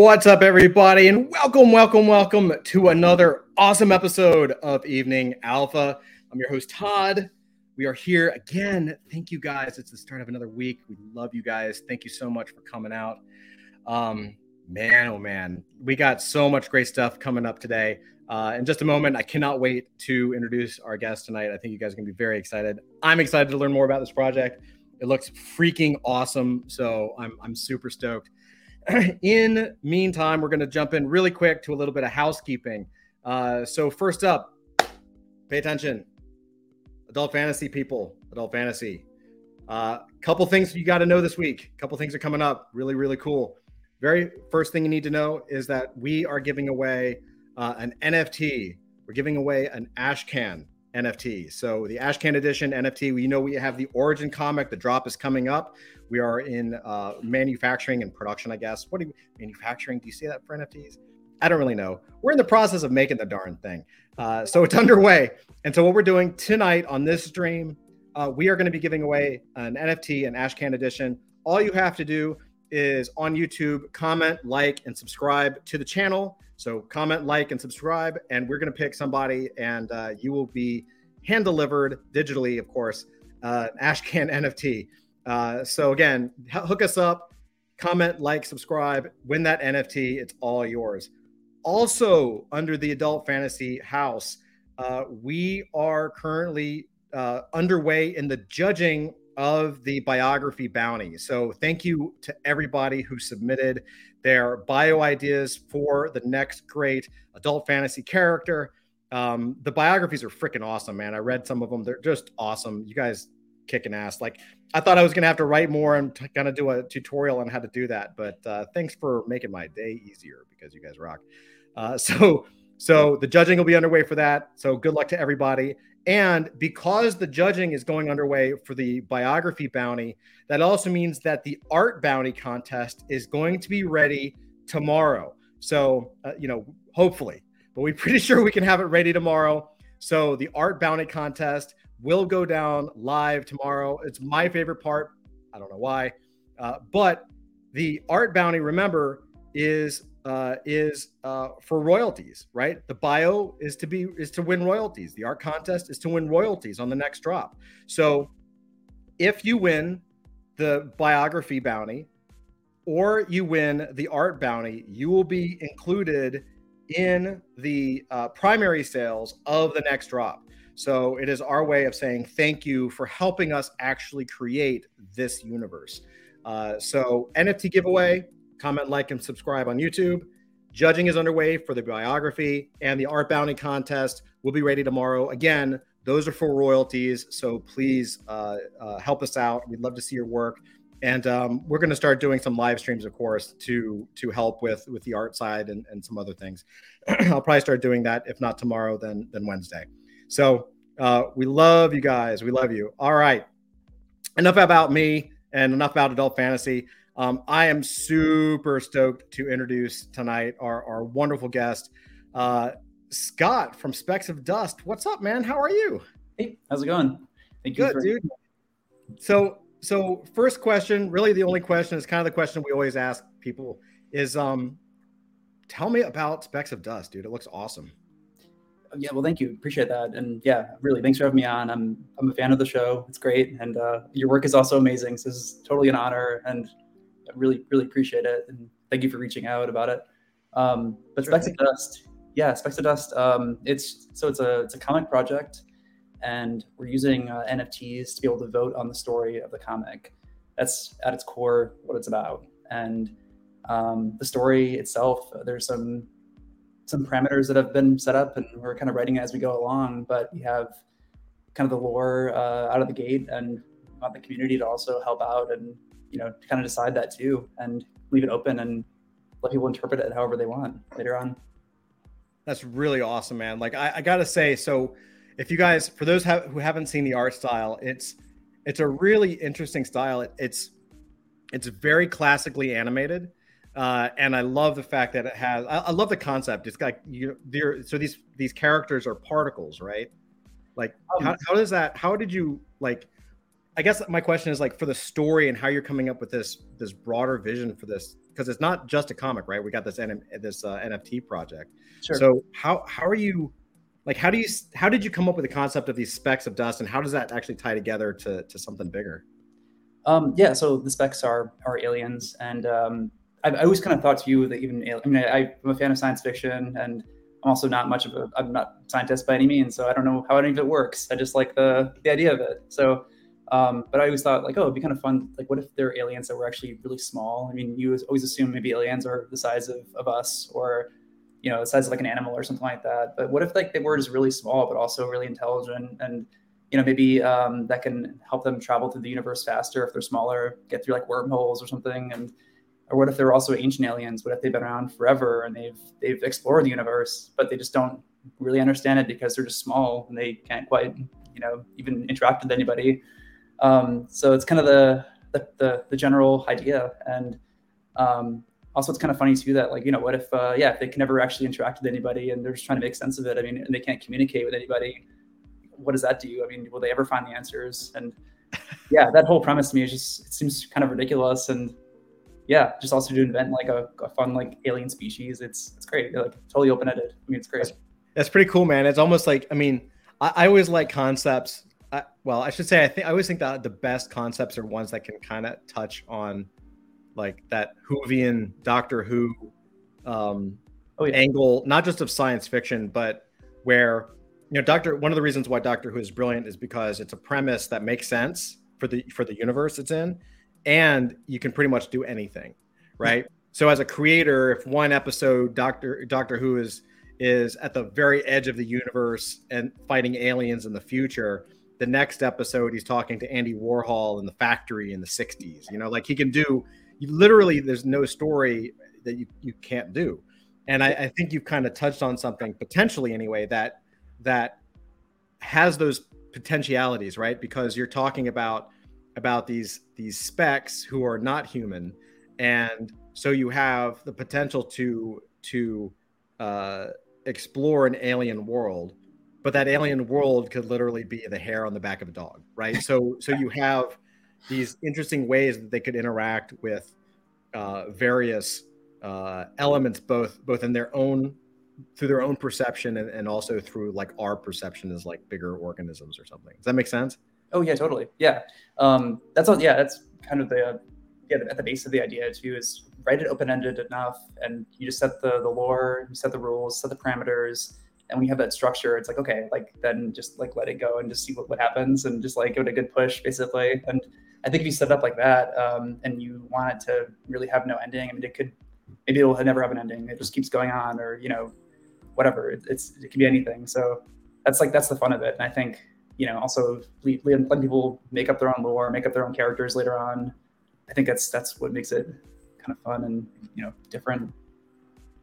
What's up, everybody, and welcome, welcome, welcome to another awesome episode of Evening Alpha. I'm your host, Todd. We are here again. Thank you guys. It's the start of another week. We love you guys. Thank you so much for coming out. Um, man, oh man, we got so much great stuff coming up today. Uh, in just a moment, I cannot wait to introduce our guest tonight. I think you guys are going to be very excited. I'm excited to learn more about this project. It looks freaking awesome. So I'm, I'm super stoked. in meantime, we're going to jump in really quick to a little bit of housekeeping. Uh, so first up, pay attention, adult fantasy people, adult fantasy. A uh, couple things you got to know this week. A couple things are coming up. Really, really cool. Very first thing you need to know is that we are giving away uh, an NFT. We're giving away an Ashcan NFT. So the Ashcan edition NFT, we know we have the Origin comic. The drop is coming up. We are in uh, manufacturing and production, I guess. What do you manufacturing? Do you see that for NFTs? I don't really know. We're in the process of making the darn thing. Uh, so it's underway. And so what we're doing tonight on this stream, uh, we are going to be giving away an NFT, an Ashcan edition. All you have to do is on YouTube, comment, like, and subscribe to the channel. So comment, like, and subscribe, and we're going to pick somebody, and uh, you will be hand delivered digitally, of course, uh, Ashcan NFT. Uh, so again, hook us up, comment, like, subscribe, win that NFT. It's all yours. Also, under the Adult Fantasy House, uh, we are currently uh, underway in the judging of the biography bounty. So, thank you to everybody who submitted their bio ideas for the next great adult fantasy character. Um, the biographies are freaking awesome, man. I read some of them; they're just awesome. You guys kicking ass. Like I thought I was gonna have to write more and t- kind of do a tutorial on how to do that. But uh, thanks for making my day easier because you guys rock. Uh, so so the judging will be underway for that. So good luck to everybody. And because the judging is going underway for the biography bounty, that also means that the art bounty contest is going to be ready tomorrow. So, uh, you know, hopefully, but we're pretty sure we can have it ready tomorrow. So, the art bounty contest will go down live tomorrow. It's my favorite part. I don't know why, uh, but the art bounty, remember, is uh, is uh, for royalties, right? The bio is to be is to win royalties. The art contest is to win royalties on the next drop. So, if you win the biography bounty or you win the art bounty, you will be included in the uh, primary sales of the next drop. So it is our way of saying thank you for helping us actually create this universe. Uh, so NFT giveaway, comment, like, and subscribe on YouTube. Judging is underway for the biography and the art bounty contest will be ready tomorrow. Again, those are for royalties. So please uh, uh, help us out. We'd love to see your work. And um, we're going to start doing some live streams, of course, to to help with with the art side and, and some other things. I'll probably start doing that if not tomorrow, then then Wednesday. So uh, we love you guys. We love you. All right. Enough about me and enough about adult fantasy. Um, I am super stoked to introduce tonight our, our wonderful guest, uh, Scott from Specks of Dust. What's up, man? How are you? Hey, how's it going? Thank you. Good, for- dude. So, so first question, really the only question is kind of the question we always ask people is, um, tell me about Specks of Dust, dude. It looks awesome yeah, well, thank you. Appreciate that. And yeah, really, thanks for having me on. I'm I'm a fan of the show. It's great, and uh, your work is also amazing. So this is totally an honor, and really really appreciate it. And thank you for reaching out about it. Um, but sure. Specks of Dust, yeah, Specks of Dust. Um, it's so it's a it's a comic project, and we're using uh, NFTs to be able to vote on the story of the comic. That's at its core what it's about. And um, the story itself, there's some some parameters that have been set up and we're kind of writing it as we go along but we have kind of the lore uh, out of the gate and want the community to also help out and you know to kind of decide that too and leave it open and let people interpret it however they want later on that's really awesome man like i, I gotta say so if you guys for those ha- who haven't seen the art style it's it's a really interesting style it, it's it's very classically animated uh, and I love the fact that it has. I, I love the concept. It's like you. There, so these these characters are particles, right? Like, um, how, how does that? How did you like? I guess my question is like for the story and how you're coming up with this this broader vision for this because it's not just a comic, right? We got this N- this uh, NFT project. Sure. So how how are you like how do you how did you come up with the concept of these specks of dust and how does that actually tie together to to something bigger? Um, yeah, so the specks are are aliens, and um, I, I always kind of thought to you that even I mean I, I'm a fan of science fiction, and I'm also not much of a I'm not a scientist by any means, so I don't know how any of it works. I just like the the idea of it. So, um, but I always thought like, oh, it'd be kind of fun. Like, what if there are aliens that were actually really small? I mean, you always assume maybe aliens are the size of, of us, or you know, the size of like an animal or something like that. But what if like they were just really small, but also really intelligent and you know, maybe um, that can help them travel through the universe faster if they're smaller, get through like wormholes or something. And or what if they're also ancient aliens? What if they've been around forever and they've they've explored the universe, but they just don't really understand it because they're just small and they can't quite, you know, even interact with anybody. Um, so it's kind of the the, the, the general idea. And um, also, it's kind of funny too that like you know, what if uh, yeah, if they can never actually interact with anybody and they're just trying to make sense of it. I mean, and they can't communicate with anybody what does that do? I mean, will they ever find the answers? And yeah, that whole premise to me is just it seems kind of ridiculous. And yeah, just also to invent like a, a fun like alien species, it's it's great. They're, like totally open ended. I mean, it's great. That's, that's, pretty cool, man. It's almost like I mean, I, I always like concepts. I, well, I should say I think I always think that the best concepts are ones that can kind of touch on like that Whovian Doctor Who um, oh, yeah. angle, not just of science fiction, but where you know, Doctor. One of the reasons why Doctor Who is brilliant is because it's a premise that makes sense for the for the universe it's in, and you can pretty much do anything, right? So as a creator, if one episode Doctor Doctor Who is is at the very edge of the universe and fighting aliens in the future, the next episode he's talking to Andy Warhol in the factory in the 60s. You know, like he can do literally there's no story that you, you can't do. And I, I think you've kind of touched on something potentially anyway that that has those potentialities, right? Because you're talking about about these these specks who are not human, and so you have the potential to to uh, explore an alien world, but that alien world could literally be the hair on the back of a dog, right? So so you have these interesting ways that they could interact with uh, various uh, elements, both both in their own through their own perception and, and also through like our perception as like bigger organisms or something. Does that make sense? Oh yeah, totally. Yeah, um, that's all. Yeah, that's kind of the yeah at the base of the idea too is write it open ended enough, and you just set the the lore, you set the rules, set the parameters, and when you have that structure, it's like okay, like then just like let it go and just see what, what happens, and just like give it a good push basically. And I think if you set it up like that, um, and you want it to really have no ending, I mean, it could maybe it'll never have an ending. It just keeps going on, or you know, whatever. It, it's it can be anything. So that's like that's the fun of it. And I think you know also letting people make up their own lore, make up their own characters later on. I think that's that's what makes it kind of fun and you know different.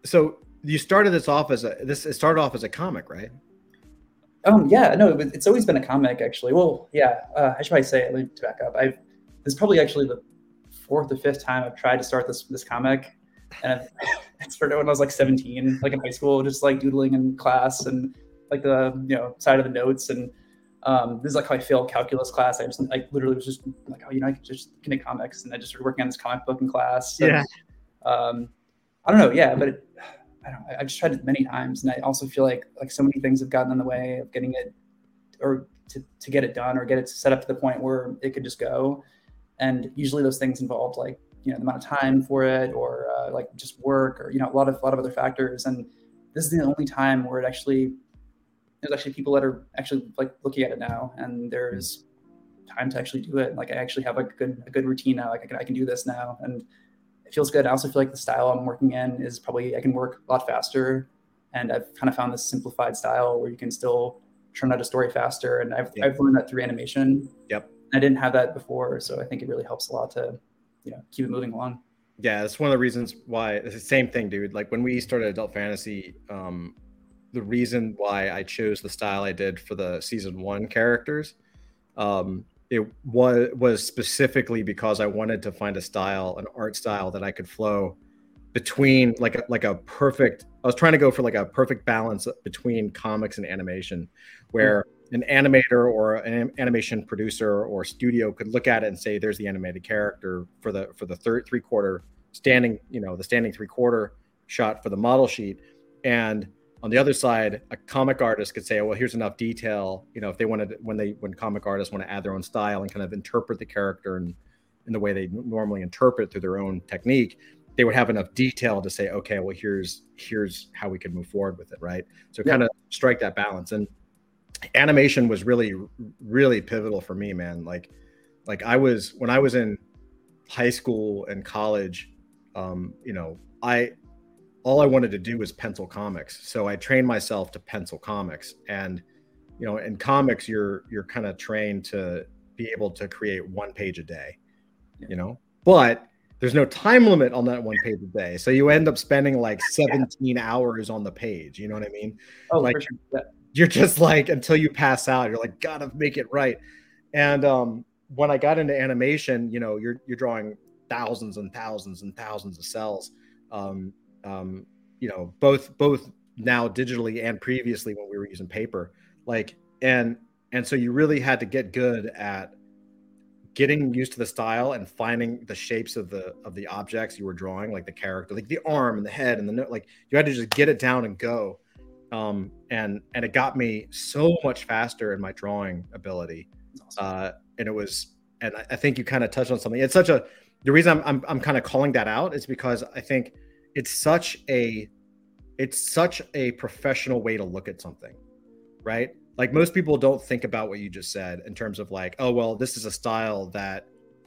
So you started this off as a this it started off as a comic, right? Um, yeah, no, it's always been a comic actually. Well, yeah, uh, I should probably say it. Let me back up. I've this is probably actually the fourth or fifth time I've tried to start this this comic and I started when I was like 17, like in high school, just like doodling in class and like the you know side of the notes. And um, this is like how I failed calculus class. I just like literally was just like, oh, you know, I could just connect comics, and I just started working on this comic book in class. And, yeah. Um, I don't know. Yeah, but it, I don't. I've just tried it many times, and I also feel like like so many things have gotten in the way of getting it or to, to get it done or get it set up to the point where it could just go. And usually those things involved like you know the amount of time for it or uh, like just work or you know a lot of a lot of other factors and this is the only time where it actually there's actually people that are actually like looking at it now and there's time to actually do it like i actually have a good a good routine now like i can, I can do this now and it feels good i also feel like the style i'm working in is probably i can work a lot faster and i've kind of found this simplified style where you can still turn out a story faster and i've. I've learned that through animation yep i didn't have that before so i think it really helps a lot to you know keep it moving along. Yeah, that's one of the reasons why it's the same thing, dude. Like when we started adult fantasy, um, the reason why I chose the style I did for the season one characters, um, it was was specifically because I wanted to find a style, an art style that I could flow between like a, like a perfect. I was trying to go for like a perfect balance between comics and animation, where mm-hmm an animator or an animation producer or studio could look at it and say there's the animated character for the for the third three quarter standing, you know, the standing three quarter shot for the model sheet. And on the other side, a comic artist could say, well, here's enough detail. You know, if they wanted, when they, when comic artists want to add their own style and kind of interpret the character and in the way they normally interpret through their own technique, they would have enough detail to say, okay, well, here's here's how we could move forward with it, right? So yeah. kind of strike that balance. And animation was really, really pivotal for me, man. Like, like I was when I was in high school and college, um, you know, I all I wanted to do was pencil comics. So I trained myself to pencil comics. And, you know, in comics, you're you're kind of trained to be able to create one page a day you know, but there's no time limit on that one page a day. So you end up spending like 17 yeah. hours on the page. You know what I mean? Oh, like sure. yeah. you're just like until you pass out, you're like, gotta make it right. And um, when I got into animation, you know, you're you're drawing thousands and thousands and thousands of cells. Um, um, you know, both both now digitally and previously when we were using paper. Like and and so you really had to get good at getting used to the style and finding the shapes of the of the objects you were drawing like the character like the arm and the head and the like you had to just get it down and go um, and and it got me so much faster in my drawing ability awesome. uh, and it was and I, I think you kind of touched on something it's such a the reason I'm, I'm, I'm kind of calling that out is because I think it's such a it's such a professional way to look at something right? Like most people don't think about what you just said in terms of like oh well this is a style that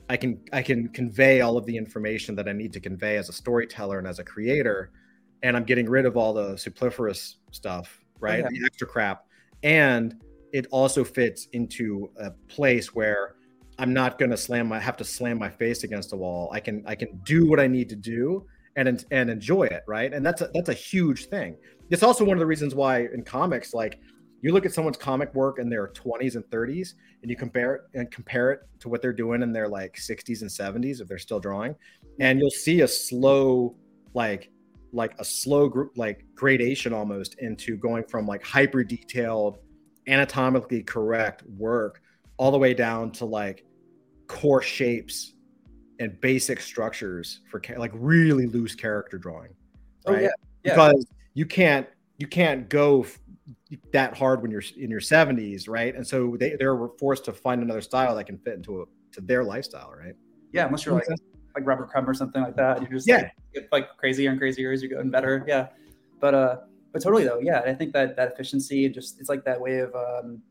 i can i can convey all of the information that i need to convey as a storyteller and as a creator and i'm getting rid of all the superfluous stuff right? Yeah. the extra crap. And it also fits into a place where i'm not going to slam my have to slam my face against a wall. I can i can do what i need to do and and enjoy it right? And that's a, that's a huge thing. It's also one of the reasons why in comics like you look at someone's comic work in their 20s and 30s and you compare it and compare it to what they're doing in their like 60s and 70s if they're still drawing and you'll see a slow like like a slow group like gradation almost into going from like hyper detailed anatomically correct work all the way down to like core shapes and basic structures for like really loose character drawing right? oh yeah, yeah. because you can't you can't go that hard when you're in your 70s, right? And so they they're forced to find another style that can fit into a, to their lifestyle, right? Yeah, unless you're like like Robert Crumb or something like that. You're just yeah. like get like crazier and crazier as you're going better. Yeah, but uh, but totally though. Yeah, I think that that efficiency and just it's like that way of um,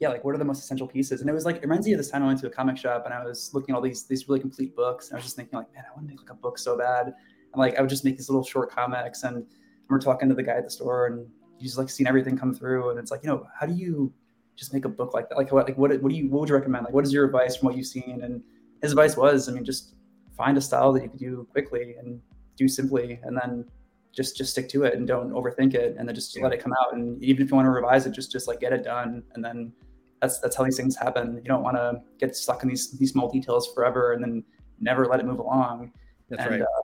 yeah, like what are the most essential pieces? And it was like it reminds me of this time I went to a comic shop and I was looking at all these these really complete books and I was just thinking like, man, I want to make like a book so bad. And like I would just make these little short comics and we're talking to the guy at the store and he's like seen everything come through and it's like you know how do you just make a book like that like what like what, what do you what would you recommend like what is your advice from what you've seen and his advice was i mean just find a style that you can do quickly and do simply and then just just stick to it and don't overthink it and then just yeah. let it come out and even if you want to revise it just just like get it done and then that's that's how these things happen you don't want to get stuck in these these small details forever and then never let it move along that's and, right uh,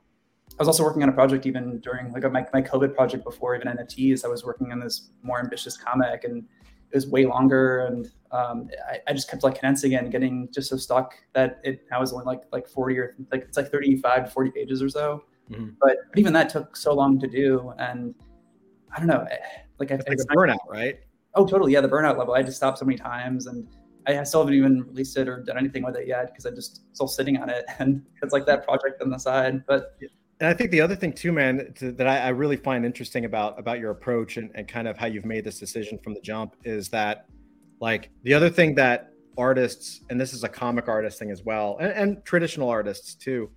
I was also working on a project even during like my, my COVID project before even NFTs. I was working on this more ambitious comic and it was way longer. And um, I, I, just kept like condensing it and getting just so stuck that it now is only like like 40 or like it's like 35 to 40 pages or so. Mm-hmm. But, but even that took so long to do. And I don't know, like, it's I, like a burnout, right? Oh, totally. Yeah, the burnout level. I had to stop so many times and I still haven't even released it or done anything with it yet because I'm just still sitting on it and it's like that project on the side. But and I think the other thing too, man, to, that I, I, really find interesting about about your approach and, and kind of how you've made this decision from the jump is that, like, the other thing that artists, and this is a comic artist thing as well, and, and traditional artists too,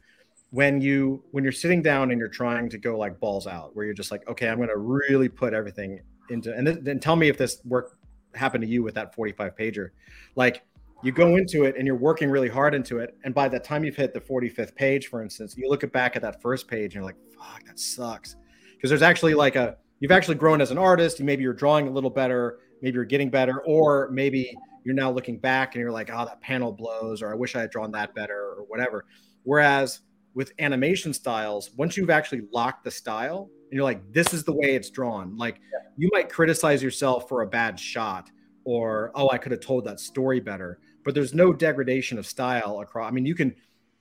when you when you're sitting down and you're trying to go like balls out, where you're just like, okay, I'm going to really put everything into, and then tell me if this work happened to you with that 45 pager, like you go into it and you're working really hard into it. And by the time you've hit the 45th page, for instance, you look back at that first page and you're like, fuck, that sucks. Because there's actually like a, you've actually grown as an artist. Maybe you're drawing a little better. Maybe you're getting better. Or maybe you're now looking back and you're like, oh, that panel blows, or I wish I had drawn that better, or whatever. Whereas with animation styles, once you've actually locked the style and you're like, this is the way it's drawn, like yeah. you might criticize yourself for a bad shot or, oh, I could have told that story better but there's no degradation of style across. I mean, you can,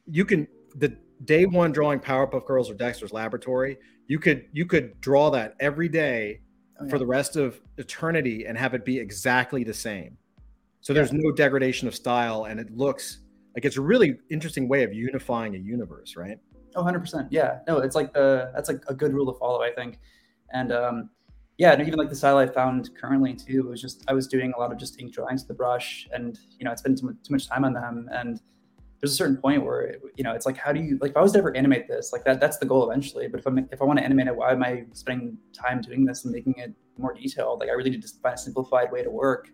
you can the day one drawing Powerpuff Girls or Dexter's Laboratory, you could you could draw that every day oh, yeah. for the rest of eternity and have it be exactly the same. So there's no degradation of style, and it looks like it's a really interesting way of unifying a universe, right? Oh, 100%. Yeah. No, it's like the that's like a good rule to follow, I think. And um, yeah, and even like the style I found currently too was just I was doing a lot of just ink drawings with the brush, and you know, I spent too much, time on them, and there's a certain point where it, you know it's like how do you like if I was to ever animate this like that that's the goal eventually but if I'm if I want to animate it why am I spending time doing this and making it more detailed like I really need to find a simplified way to work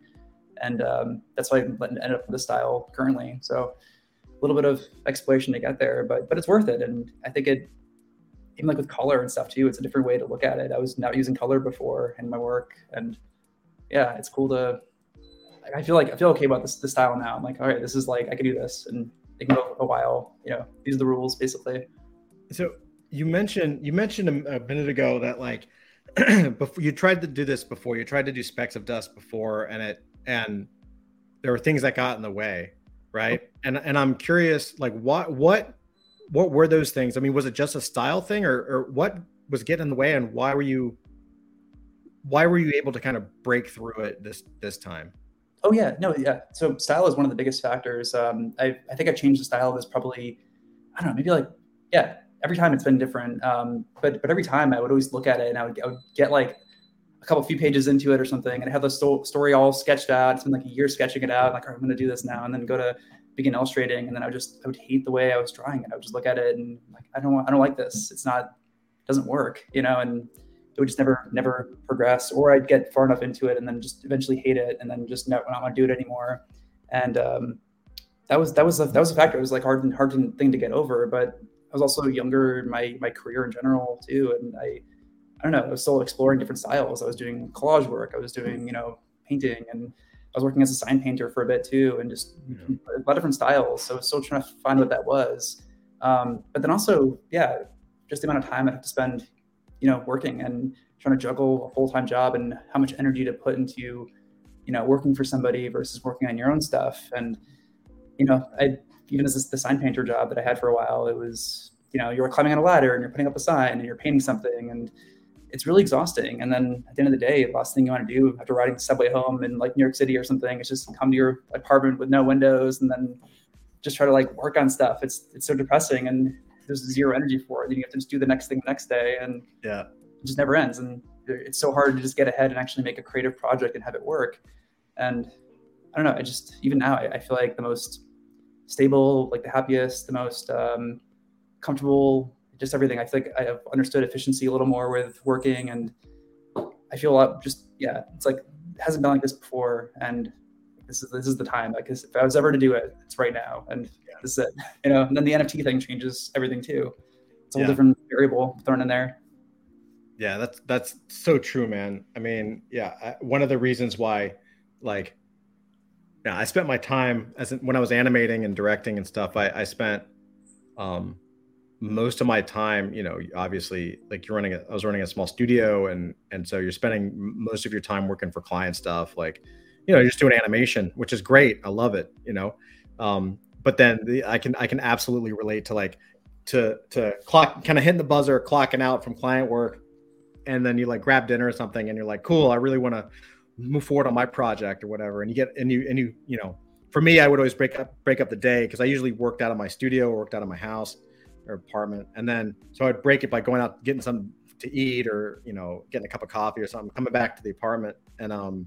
and um, that's why I ended up with the style currently so a little bit of exploration to get there but but it's worth it and I think it even like with color and stuff too it's a different way to look at it I was not using color before in my work and yeah it's cool to I feel like I feel okay about this, this style now. I'm like, all right, this is like I can do this, and it can go a while. You know, these are the rules basically. So you mentioned you mentioned a, a minute ago that like before you tried to do this before you tried to do specks of dust before and it and there were things that got in the way right and and i'm curious like what what what were those things i mean was it just a style thing or or what was getting in the way and why were you why were you able to kind of break through it this this time Oh yeah, no, yeah. So style is one of the biggest factors. Um, I I think I've changed the style of this probably, I don't know, maybe like yeah. Every time it's been different, um, but but every time I would always look at it and I would, I would get like couple few pages into it or something, and I have the sto- story all sketched out. It's been like a year sketching it out. Like right, I'm going to do this now, and then go to begin illustrating, and then I would just I would hate the way I was drawing it. I would just look at it and like I don't want I don't like this. It's not doesn't work, you know, and it would just never never progress or i'd get far enough into it and then just eventually hate it and then just not, not want to do it anymore and um, that was that was a, that was a factor it was like hard hard thing to get over but i was also younger in my my career in general too and i i don't know i was still exploring different styles i was doing collage work i was doing you know painting and I was working as a sign painter for a bit too, and just yeah. a lot of different styles. So I was still trying to find what that was. Um, but then also, yeah, just the amount of time I have to spend you know, working and trying to juggle a full time job and how much energy to put into, you know, working for somebody versus working on your own stuff. And, you know, I even as this, the sign painter job that I had for a while, it was, you know, you're climbing on a ladder and you're putting up a sign and you're painting something and it's really exhausting. And then at the end of the day, the last thing you want to do after riding the subway home in like New York City or something is just come to your apartment with no windows and then just try to like work on stuff. It's it's so depressing and there's zero energy for it. And you have to just do the next thing the next day, and yeah, it just never ends. And it's so hard to just get ahead and actually make a creative project and have it work. And I don't know. I just even now I, I feel like the most stable, like the happiest, the most um, comfortable, just everything. I feel like I have understood efficiency a little more with working, and I feel a lot. Just yeah, it's like it hasn't been like this before, and this is this is the time. Like if I was ever to do it, it's right now. And this is it. You know, and then the NFT thing changes everything too. It's a whole yeah. different variable thrown in there. Yeah, that's that's so true, man. I mean, yeah, I, one of the reasons why, like, yeah, I spent my time as when I was animating and directing and stuff. I, I spent um, most of my time, you know, obviously, like you're running. A, I was running a small studio, and and so you're spending most of your time working for client stuff, like, you know, you're just doing animation, which is great. I love it, you know. Um, but then the, I can I can absolutely relate to like to to clock kind of hitting the buzzer, clocking out from client work, and then you like grab dinner or something, and you're like, cool, I really want to move forward on my project or whatever, and you get and you and you you know, for me, I would always break up break up the day because I usually worked out of my studio worked out of my house or apartment, and then so I'd break it by going out getting something to eat or you know getting a cup of coffee or something, coming back to the apartment, and um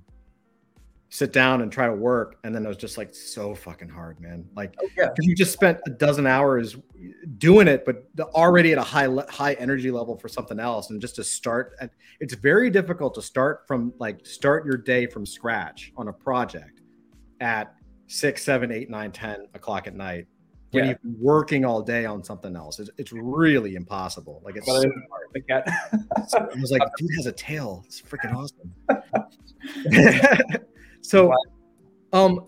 sit down and try to work. And then it was just like so fucking hard man. Like oh, yeah. you just spent a dozen hours doing it but already at a high high energy level for something else. And just to start it's very difficult to start from like start your day from scratch on a project at six seven eight nine ten o'clock at night when yeah. you've been working all day on something else it's, it's really impossible like it's so hard. I was like dude has a tail it's freaking awesome So, um,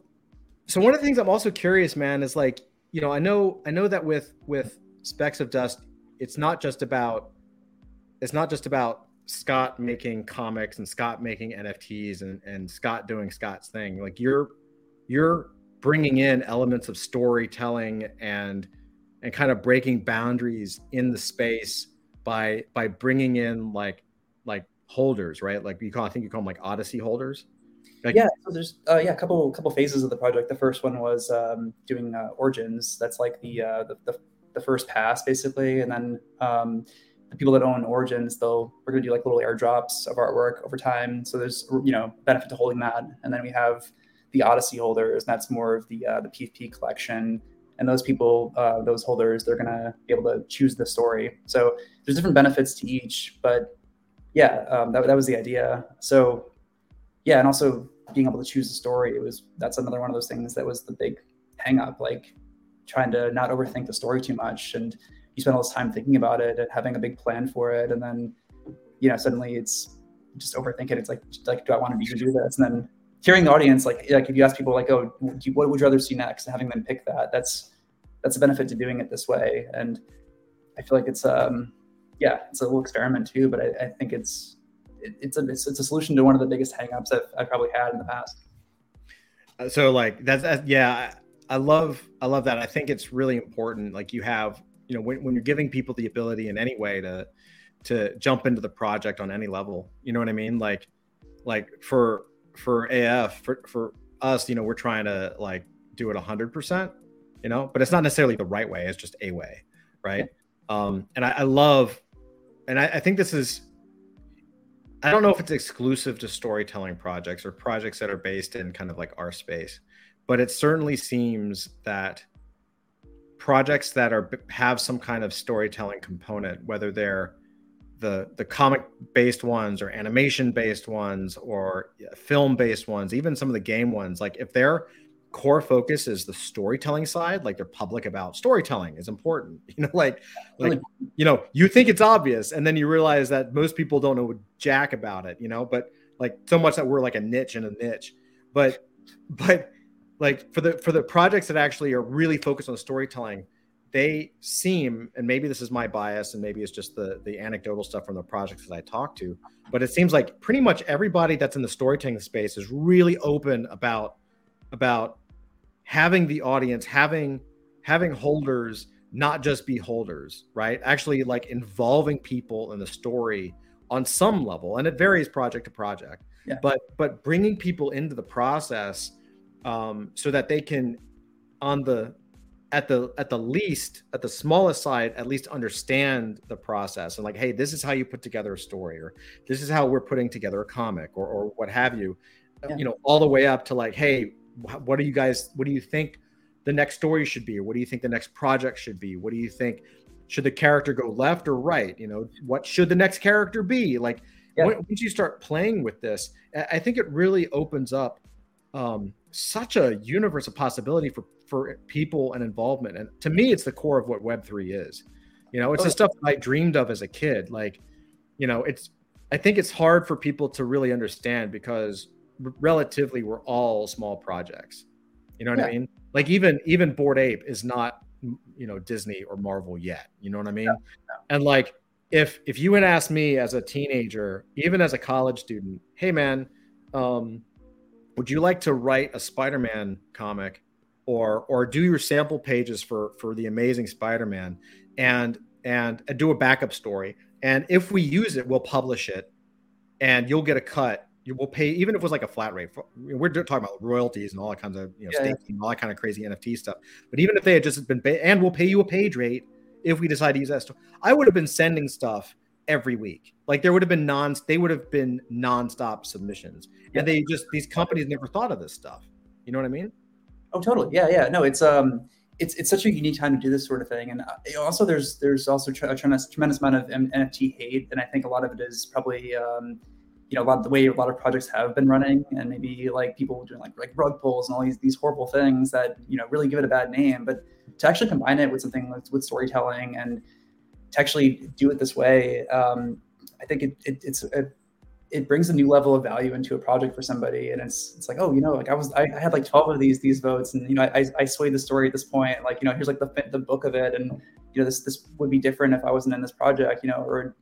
so one of the things I'm also curious, man, is like, you know, I know, I know that with with Specks of Dust, it's not just about, it's not just about Scott making comics and Scott making NFTs and and Scott doing Scott's thing. Like you're, you're bringing in elements of storytelling and and kind of breaking boundaries in the space by by bringing in like like holders, right? Like you call I think you call them like Odyssey holders. Like, yeah, so there's uh, yeah a couple couple phases of the project. The first one was um, doing uh, origins. That's like the, uh, the, the the first pass basically, and then um, the people that own origins, they'll we're gonna do like little airdrops of artwork over time. So there's you know benefit to holding that, and then we have the Odyssey holders, and that's more of the uh, the PFP collection. And those people, uh, those holders, they're gonna be able to choose the story. So there's different benefits to each, but yeah, um, that that was the idea. So yeah, and also being able to choose the story, it was that's another one of those things that was the big hang up, like trying to not overthink the story too much. And you spend all this time thinking about it and having a big plan for it, and then you know suddenly it's just overthink it. It's like like do I want to do this? And then hearing the audience, like like if you ask people like, oh, you, what would you rather see next, and having them pick that, that's that's a benefit to doing it this way. And I feel like it's um yeah, it's a little experiment too, but I, I think it's it, it's a it's, it's, a solution to one of the biggest hangups I've, I've probably had in the past. Uh, so like that's, yeah, I love I love that. I think it's really important. Like you have you know when, when you're giving people the ability in any way to to jump into the project on any level you know what i mean like like for for af for for us you know we're trying to like do it 100% you know but it's not necessarily the right way it's just a way right? Um and i, I love and I, I think this is i don't know if it's exclusive to storytelling projects or projects that are based in kind of like our space but it certainly seems that projects that are have some kind of storytelling component, whether they're the the comic based ones or animation based ones or film based ones, even some of the game ones, like if their core focus is the storytelling side, like they're public about storytelling is important. You know, like like you know, you think it's obvious, and then you realize that most people don't know jack about it. You know, but like so much that we're like a niche in a niche, but but like for the for the projects that actually are really focused on storytelling they seem and maybe this is my bias and maybe it's just the the anecdotal stuff from the projects that i talk to but it seems like pretty much everybody that's in the storytelling space is really open about about having the audience having having holders not just be holders right actually like involving people in the story on some level and it varies project to project yeah. but but bringing people into the process um, so that they can on the at the at the least at the smallest side at least understand the process and like hey this is how you put together a story or this is how we're putting together a comic or, or what have you yeah. you know all the way up to like hey what do you guys what do you think the next story should be or what do you think the next project should be what do you think should the character go left or right you know what should the next character be like yeah. once you start playing with this i think it really opens up um, such a universe of possibility for for people and involvement. And to me, it's the core of what Web three is. You know, it's oh, the stuff that I dreamed of as a kid. Like, you know, it's I think it's hard for people to really understand because relatively we're all small projects. You know what yeah. I mean? Like even even Bored Ape is not you know Disney or Marvel yet. You know what I mean? No. And like if if you had asked me as a teenager, even as a college student, hey man, um, would you like to write a Spider-Man comic or or do your sample pages for for the amazing Spider-Man and and do a backup story. And if we use it we'll publish it and you'll get a cut. You will pay even if it was like a flat rate we're talking about royalties and all that kinds of you know yeah. staking all that kind of crazy nft stuff. But even if they had just been and we'll pay you a page rate if we decide to use that i would have been sending stuff every week. Like there would have been non they would have been nonstop submissions. Yeah. and they just these companies never thought of this stuff. You know what i mean Oh, totally. Yeah, yeah. No, it's um, it's it's such a unique time to do this sort of thing, and uh, also there's there's also a tremendous tremendous amount of NFT hate, and I think a lot of it is probably um, you know a lot of the way a lot of projects have been running, and maybe like people doing like like rug pulls and all these these horrible things that you know really give it a bad name, but to actually combine it with something with, with storytelling and to actually do it this way, um, I think it, it it's a it brings a new level of value into a project for somebody. And it's it's like oh you know like i was i, I had like 12 of these these votes. And you know i i swayed the story at this point like you know here's like the the book of it. And you know this this would be different if i wasn't in this project you know or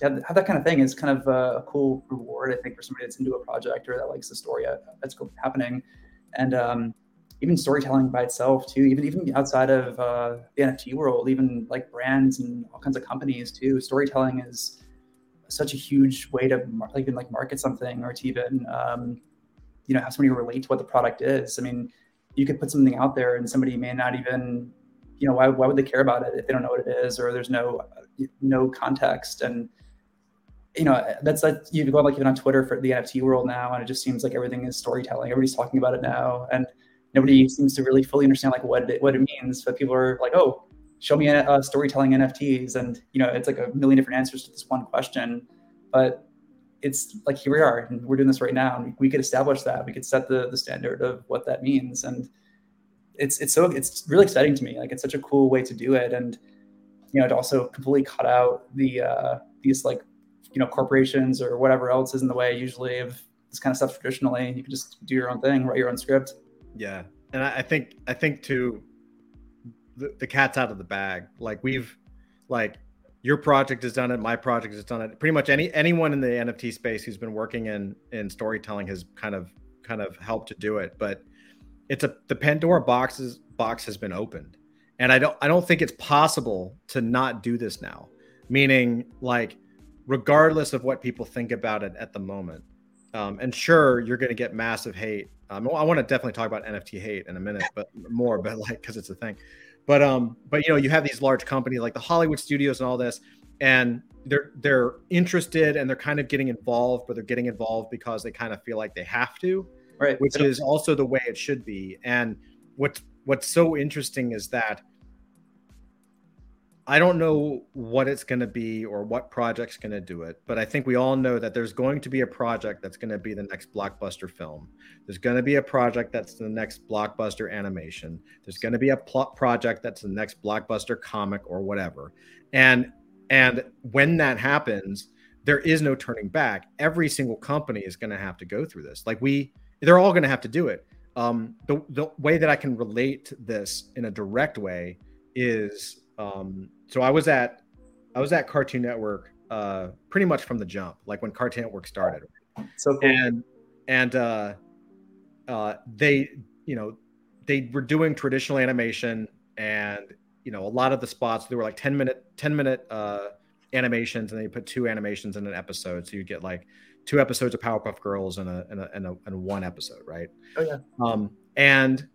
have, have that kind of thing is kind of a, a, cool reward i think for somebody that's into a project or that likes the story that's happening. And um even storytelling by itself too, even even outside of uh, the NFT world, even like brands and all kinds of companies too. Storytelling is such a huge way to mar- even like market something or to even um, you know have somebody relate to what the product is. I mean, you could put something out there and somebody may not even you know why, why would they care about it if they don't know what it is or there's no no context and you know that's like you go like even on twitter for the nft world now and it just seems like everything is storytelling everybody's talking about it now and nobody seems to really fully understand like what it what it means but people are like oh show me a, storytelling nfts and you know it's like a million different answers to this one question but it's like here we are and we're doing this right now and we could establish that we could set the the standard of what that means and it's it's so it's really exciting to me like it's such a cool way to do it and you know to also completely cut out the uh these like you know corporations or whatever else is in the way usually of this kind of stuff traditionally you can just do your own thing write your own script. Yeah and i, I think i think too the, the cat's out of the bag. Like we've like your project has done it my project has done it. Pretty much any anyone in the nft space who's been working in in storytelling has kind of kind of helped to do it but it's a the pandora boxes box has been opened. And i don't i don't think it's possible to not do this now. Meaning like regardless of what people think about it at the moment um, and sure you're going to get massive hate. Um, i want to definitely talk about nft hate in a minute but more but like because it's a thing but um, but you know, you have these large companies like the Hollywood studios and all this, and they're they're interested and they're kind of getting involved, but they're getting involved because they kind of feel like they have to, right? Which is also the way it should be. And what's what's so interesting is that I don't know what it's going to be or what project's going to do it, but I think we all know that there's going to be a project that's going to be the next blockbuster film. There's going to be a project that's the next blockbuster animation. There's going to be a plot project that's the next blockbuster comic or whatever. And and when that happens, there is no turning back. Every single company is going to have to go through this. Like we they're all going to have to do it. Um, the the way that I can relate this in a direct way is um, so I was at I was at Cartoon Network uh, pretty much from the jump, like when Cartoon Network started. So cool. and and uh, uh, they you know they were doing traditional animation and you know a lot of the spots they were like 10 minute 10 minute uh, animations and they put two animations in an episode so you'd get like two episodes of Powerpuff Girls in a in a, in a, in one episode right oh yeah um and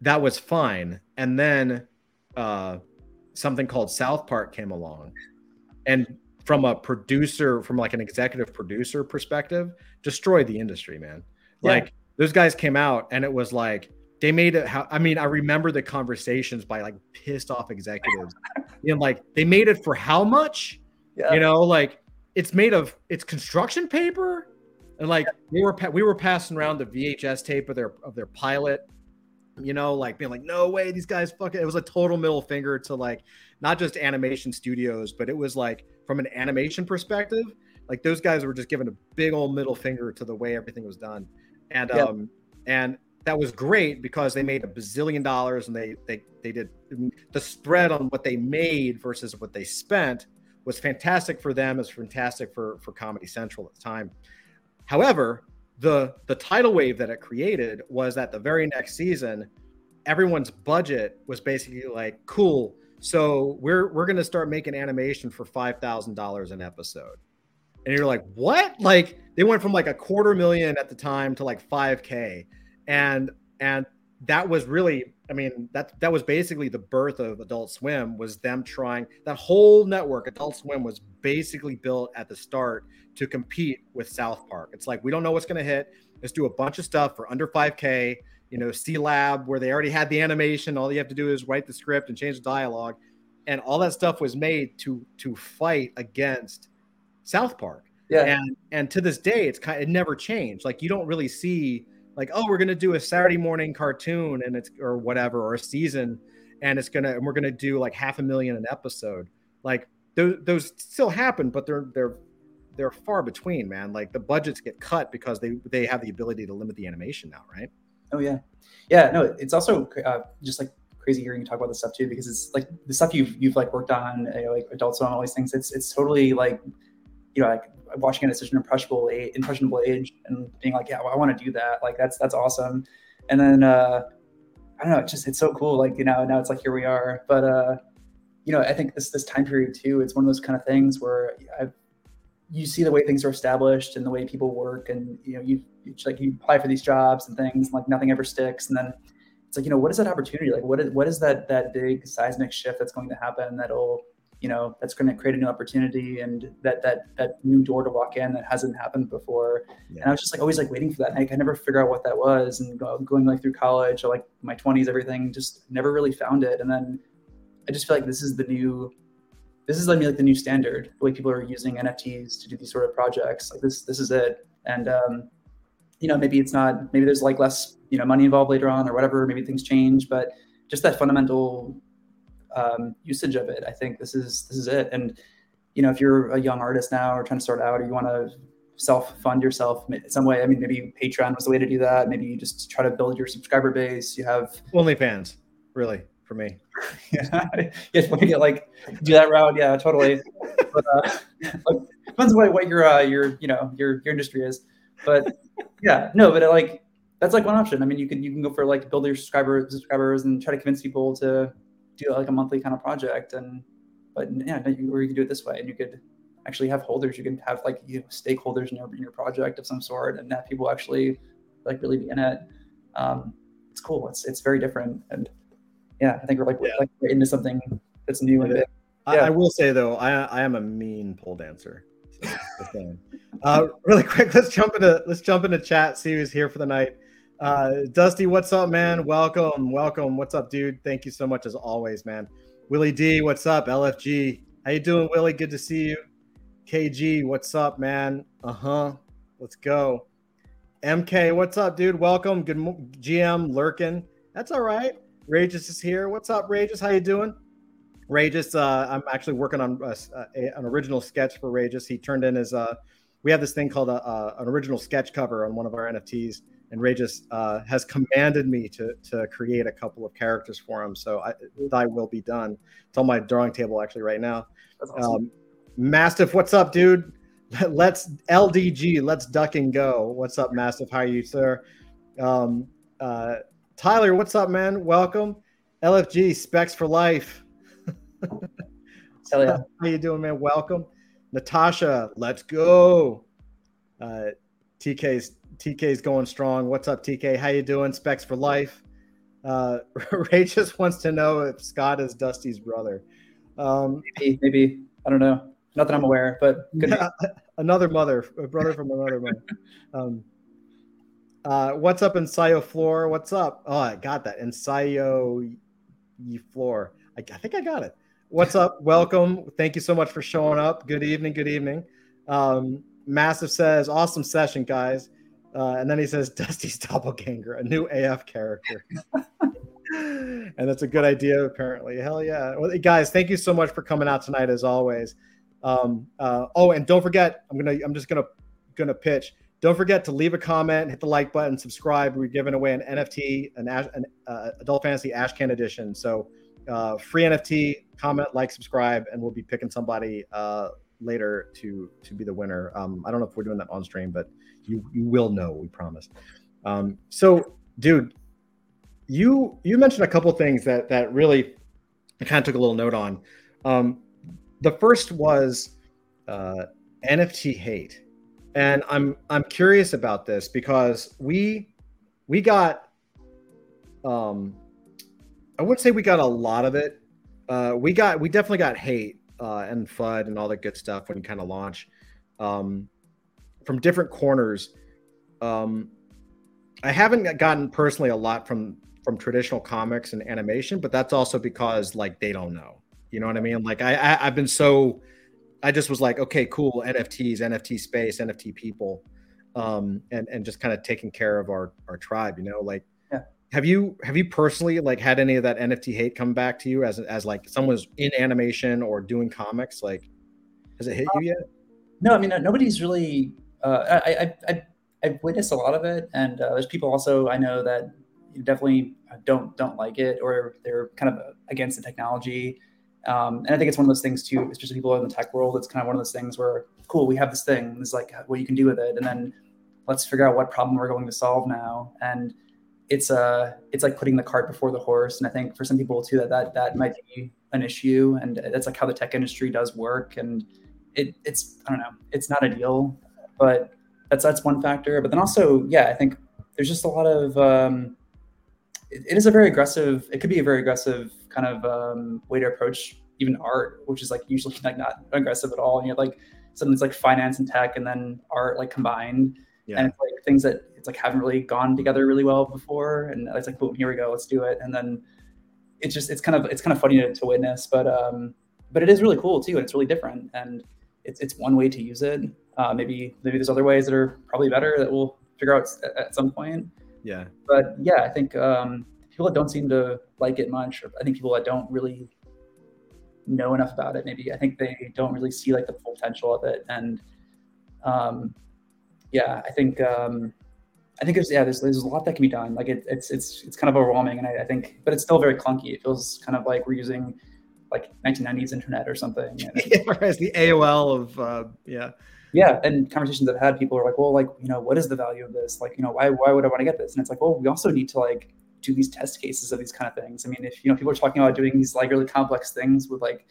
that was fine and then uh something called South Park came along, and from a producer, from like an executive producer perspective, destroyed the industry, man. Yeah. Like those guys came out, and it was like they made it. How I mean, I remember the conversations by like pissed off executives, you know, like they made it for how much? Yeah. You know, like it's made of it's construction paper, and like we were we were passing around the VHS tape of their of their pilot you know, like being like, no way, these guys fucking. It was a total middle finger to like not just animation studios, but it was like from an animation perspective, like those guys were just giving a big old middle finger to the way everything was done, and um, and that was great because they made a bazillion dollars and they they they did the spread on what they made versus what they spent was fantastic for them. It's fantastic for for Comedy Central at the time. However, the the tidal wave that it created was that the very next season everyone's budget was basically like cool. So we're we're going to start making animation for $5000 an episode. And you're like what? Like they went from like a quarter million at the time to like 5k and and that was really i mean that that was basically the birth of adult swim was them trying that whole network adult swim was basically built at the start to compete with south park. It's like we don't know what's going to hit. Let's do a bunch of stuff for under 5k you know Sealab where they already had the animation. All you have to do is write the script and change the dialogue. And all that stuff was made to to fight against south park. Yeah. And and to this day it's kind of, it never changed. Like you don't really see like oh we're going to do a saturday morning cartoon and it's or whatever or a season and it's gonna and we're gonna do like half a million an episode. Like those, those still happen but they're they're they're far between man. Like the budgets get cut because they they have the ability to limit the animation now right? Oh yeah. Yeah no it's also uh, just like crazy hearing you talk about this stuff too because it's like the stuff you've you've like worked on you know, like Adult Swim all these things it's it's totally like you know like watching it at such an impressionable age, impressionable age and being like, yeah, well, I want to do that. Like that's that's awesome. And then uh, I don't know, it's just it's so cool. Like you know, now it's like here we are. But uh, you know, I think this this time period too. It's one of those kind of things where I've you see the way things are established and the way people work and you know you it's like you apply for these jobs and things like nothing ever sticks and then it's like you know what is that opportunity like what is what is that that big seismic shift that's going to happen that'll you know that's going to create a new opportunity and that that that new door to walk in that hasn't happened before. Yeah. and i was just like always like waiting for that. And i could never figure out what that was and go, going like through college or like my 20s everything just never really found it. And then i just feel like this is the new this is like, like the new standard the way people are using nfts to do these sort of projects. Like this this is it. And um you know maybe it's not maybe there's like less you know money involved later on or whatever. Maybe things change. But just that fundamental um, usage of it. I think this is this is it. And you know, if you're a young artist now or trying to start out, or you want to self fund yourself in some way, I mean, maybe Patreon was the way to do that. Maybe you just try to build your subscriber base. You have OnlyFans, really, for me. yeah, yes, when you get like do that route, yeah, totally. but uh, depends on what, what your uh, your you know your your industry is. But yeah, no, but it, like that's like one option. I mean, you can you can go for like build your subscribers subscribers and try to convince people to do like a monthly kind of project and but yeah or you can do it this way and you could actually have holders you can have like you know, stakeholders in your, in your project of some sort and have people actually like really be in it um, it's cool it's it's very different and yeah i think we're like, yeah. we're, like we're into something that's new and big. Yeah. I, I, will say though i i am a mean pole dancer so, uh, really quick let's jump into let's jump into chat see who's here for the night uh, Dusty, what's up, man? Welcome, welcome. What's up, dude? Thank you so much as always, man. Willie D, what's up? LFG, how you doing, Willie? Good to see you. KG, what's up, man? Uh huh. Let's go. MK, what's up, dude? Welcome. Good GM lurking. That's all right. Rageous is here. What's up, Rageous? How you doing? Rageous, uh, I'm actually working on a, a, an original sketch for Rageous. He turned in his. Uh, we have this thing called a, a, an original sketch cover on one of our NFTs and Ray just uh, has commanded me to to create a couple of characters for him. So I, thy will be done. It's on my drawing table actually right now. Awesome. Um, Mastiff, what's up, dude? Let's LDG, let's duck and go. What's up, Mastiff? How are you, sir? Um, uh, Tyler, what's up, man? Welcome. LFG, specs for life. Hell yeah. How you doing, man? Welcome. Natasha, let's go. Uh, TK's TK's going strong. What's up, TK? How you doing? Specs for life. Uh, Ray just wants to know if Scott is Dusty's brother. Um, maybe, maybe I don't know. Not that I'm aware, but yeah, another mother, a brother from another mother. Um, uh, what's up, Ensayo Floor? What's up? Oh, I got that. Ensayo Floor. I, I think I got it. What's up? Welcome. Thank you so much for showing up. Good evening. Good evening. Um, Massive says, awesome session, guys. Uh, and then he says Dusty's doppelganger, a new AF character. and that's a good idea, apparently. Hell yeah. Well, guys, thank you so much for coming out tonight, as always. Um, uh, oh, and don't forget, I'm gonna, I'm just gonna, gonna pitch. Don't forget to leave a comment, hit the like button, subscribe. We're giving away an NFT, an, an uh, Adult Fantasy Ashcan edition. So, uh, free NFT, comment, like, subscribe, and we'll be picking somebody uh, later to to be the winner. Um, I don't know if we're doing that on stream, but you you will know. We promise. Um, so, dude, you you mentioned a couple things that that really I kind of took a little note on. Um, the first was uh, NFT hate, and I'm I'm curious about this because we we got um, I wouldn't say we got a lot of it. Uh, we got we definitely got hate uh, and FUD and all that good stuff when you kind of launch um, from different corners. Um, I haven't gotten personally a lot from from traditional comics and animation, but that's also because like they don't know. You know what I mean? Like I, I I've been so I just was like, okay, cool, NFTs, NFT space, NFT people, um, and and just kind of taking care of our our tribe. You know, like have you have you personally like had any of that NFT hate come back to you as as like someone's in animation or doing comics? Like, has it hit you yet? No, I mean nobody's really. Uh, I, I I witnessed a lot of it, and uh, there's people also I know that definitely don't don't like it or they're kind of against the technology. Um, and I think it's one of those things too, especially people in the tech world. It's kind of one of those things where, cool, we have this thing. This is like what you can do with it, and then let's figure out what problem we're going to solve now. And it's uh it's like putting the cart before the horse and i think for some people too that that, that might be an issue and that's like how the tech industry does work and it, it's i don't know it's not ideal but that's that's one factor. But then also yeah i think there's just a lot of um it, it is a very aggressive it could be a very aggressive kind of um, way to approach even art which is like usually like not aggressive at all. And you have like something that's like finance and tech and then art like combined. Yeah. and it's like things that it's like haven't really gone together really well before. And it's like boom here we go let's do it. And then it's just it's kind of it's kind of funny to, to witness. But um but it is really cool too and it's really different. And it's it's one way to use it uh, maybe maybe there's other ways that are probably better that we'll figure out at, at some point yeah but yeah i think um people that don't seem to like it much or i think people that don't really know enough about it maybe i think they don't really see like the full potential of it and um yeah, I think um, I think there's yeah there's, there's a lot that can be done. Like it, it's it's it's kind of overwhelming, and I, I, think, but it's still very clunky. It feels kind of like we're using like 1990s internet or something. Whereas the AOL of uh, yeah. Yeah, and conversations I've had, people are like, "Well, like, you know, what is the value of this? Like, you know, why why would I want to get this?" And it's like, well, we also need to like do these test cases of these kind of things. I mean, if you know, people are talking about doing these like really complex things with like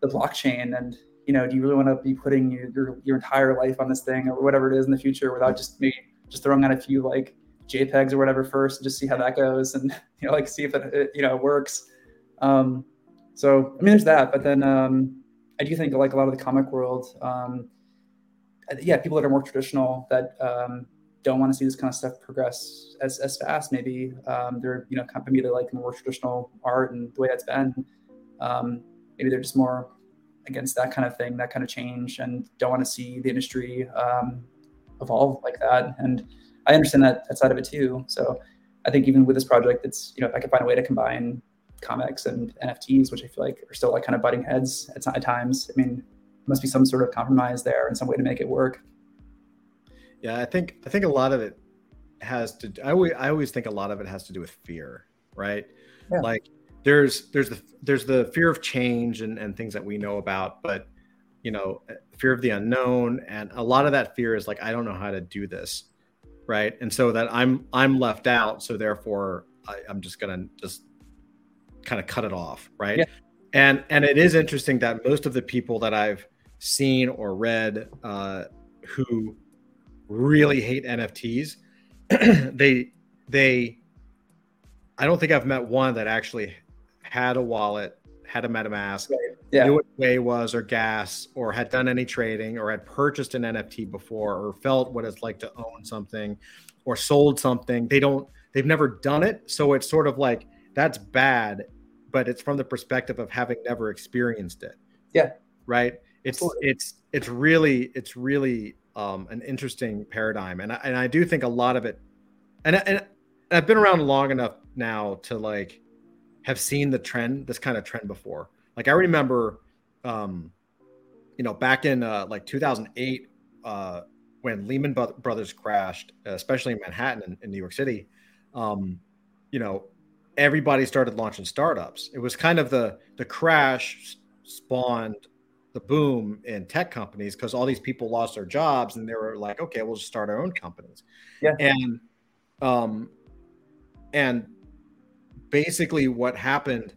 the blockchain and you know, do you really want to be putting your, your, your entire life on this thing or whatever it is in the future without just maybe just throwing out a few like JPEGs or whatever first and just see how that goes and you know like see if it, it you know works. Um, so I mean, there's that, but then um, I do think like a lot of the comic world, um, yeah, people that are more traditional that um, don't want to see this kind of stuff progress as, as fast. Maybe um, they're you know maybe they like more traditional art and the way that's been. Um, maybe they're just more against that kind of thing, that kind of change, and don't want to see the industry um, evolve like that. And I understand that, that side of it too. So I think even with this project, it's you know if I could find a way to combine comics and NFTs, which I feel like are still like kind of butting heads at, at times. I mean, must be some sort of compromise there and some way to make it work. Yeah, I think I think a lot of it has to. I always I always think a lot of it has to do with fear, right? Yeah. Like there's there's the there's the fear of change and, and things that we know about but you know fear of the unknown and a lot of that fear is like i don't know how to do this right and so that i'm i'm left out so therefore I, i'm just gonna just kind of cut it off right yeah. and and it is interesting that most of the people that i've seen or read uh, who really hate nfts they they I don't think I've met one that actually had a wallet, had a MetaMask, right. yeah. knew what Wei was or gas, or had done any trading, or had purchased an NFT before, or felt what it's like to own something, or sold something. They don't. They've never done it, so it's sort of like that's bad, but it's from the perspective of having never experienced it. Yeah. Right. It's Absolutely. it's it's really it's really um, an interesting paradigm, and I, and I do think a lot of it, and and I've been around long enough now to like have seen the trend, this kind of trend before. Like I remember, um, you know, back in uh, like 2008, uh, when Lehman Brothers crashed, especially in Manhattan and in New York City, um, you know, everybody started launching startups. It was kind of the the crash spawned the boom in tech companies because all these people lost their jobs and they were like, okay, we'll just start our own companies. Yeah. And um, and basically what happened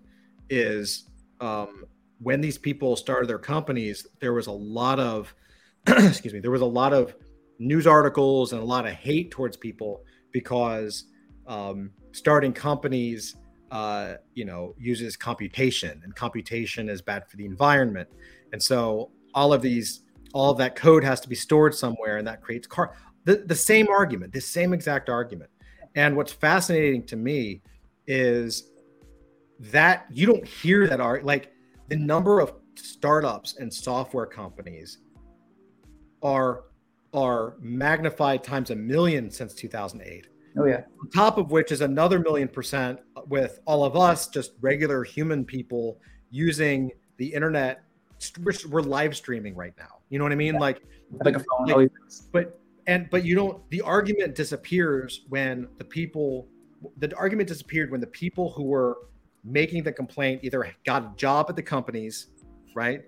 is um, when these people started their companies, there was a lot of, excuse me, there was a lot of news articles and a lot of hate towards people because um, starting companies, uh, you know, uses computation, and computation is bad for the environment, and so all of these, all of that code has to be stored somewhere, and that creates car. The, the same argument, the same exact argument. And what's fascinating to me is that you don't hear that art like the number of startups and software companies are are magnified times a million since 2008 oh yeah on top of which is another million percent with all of us just regular human people using the internet we're, we're live streaming right now you know what i mean yeah. like like a phone like, but and but you don't the argument disappears when the people the argument disappeared when the people who were making the complaint either got a job at the companies, right?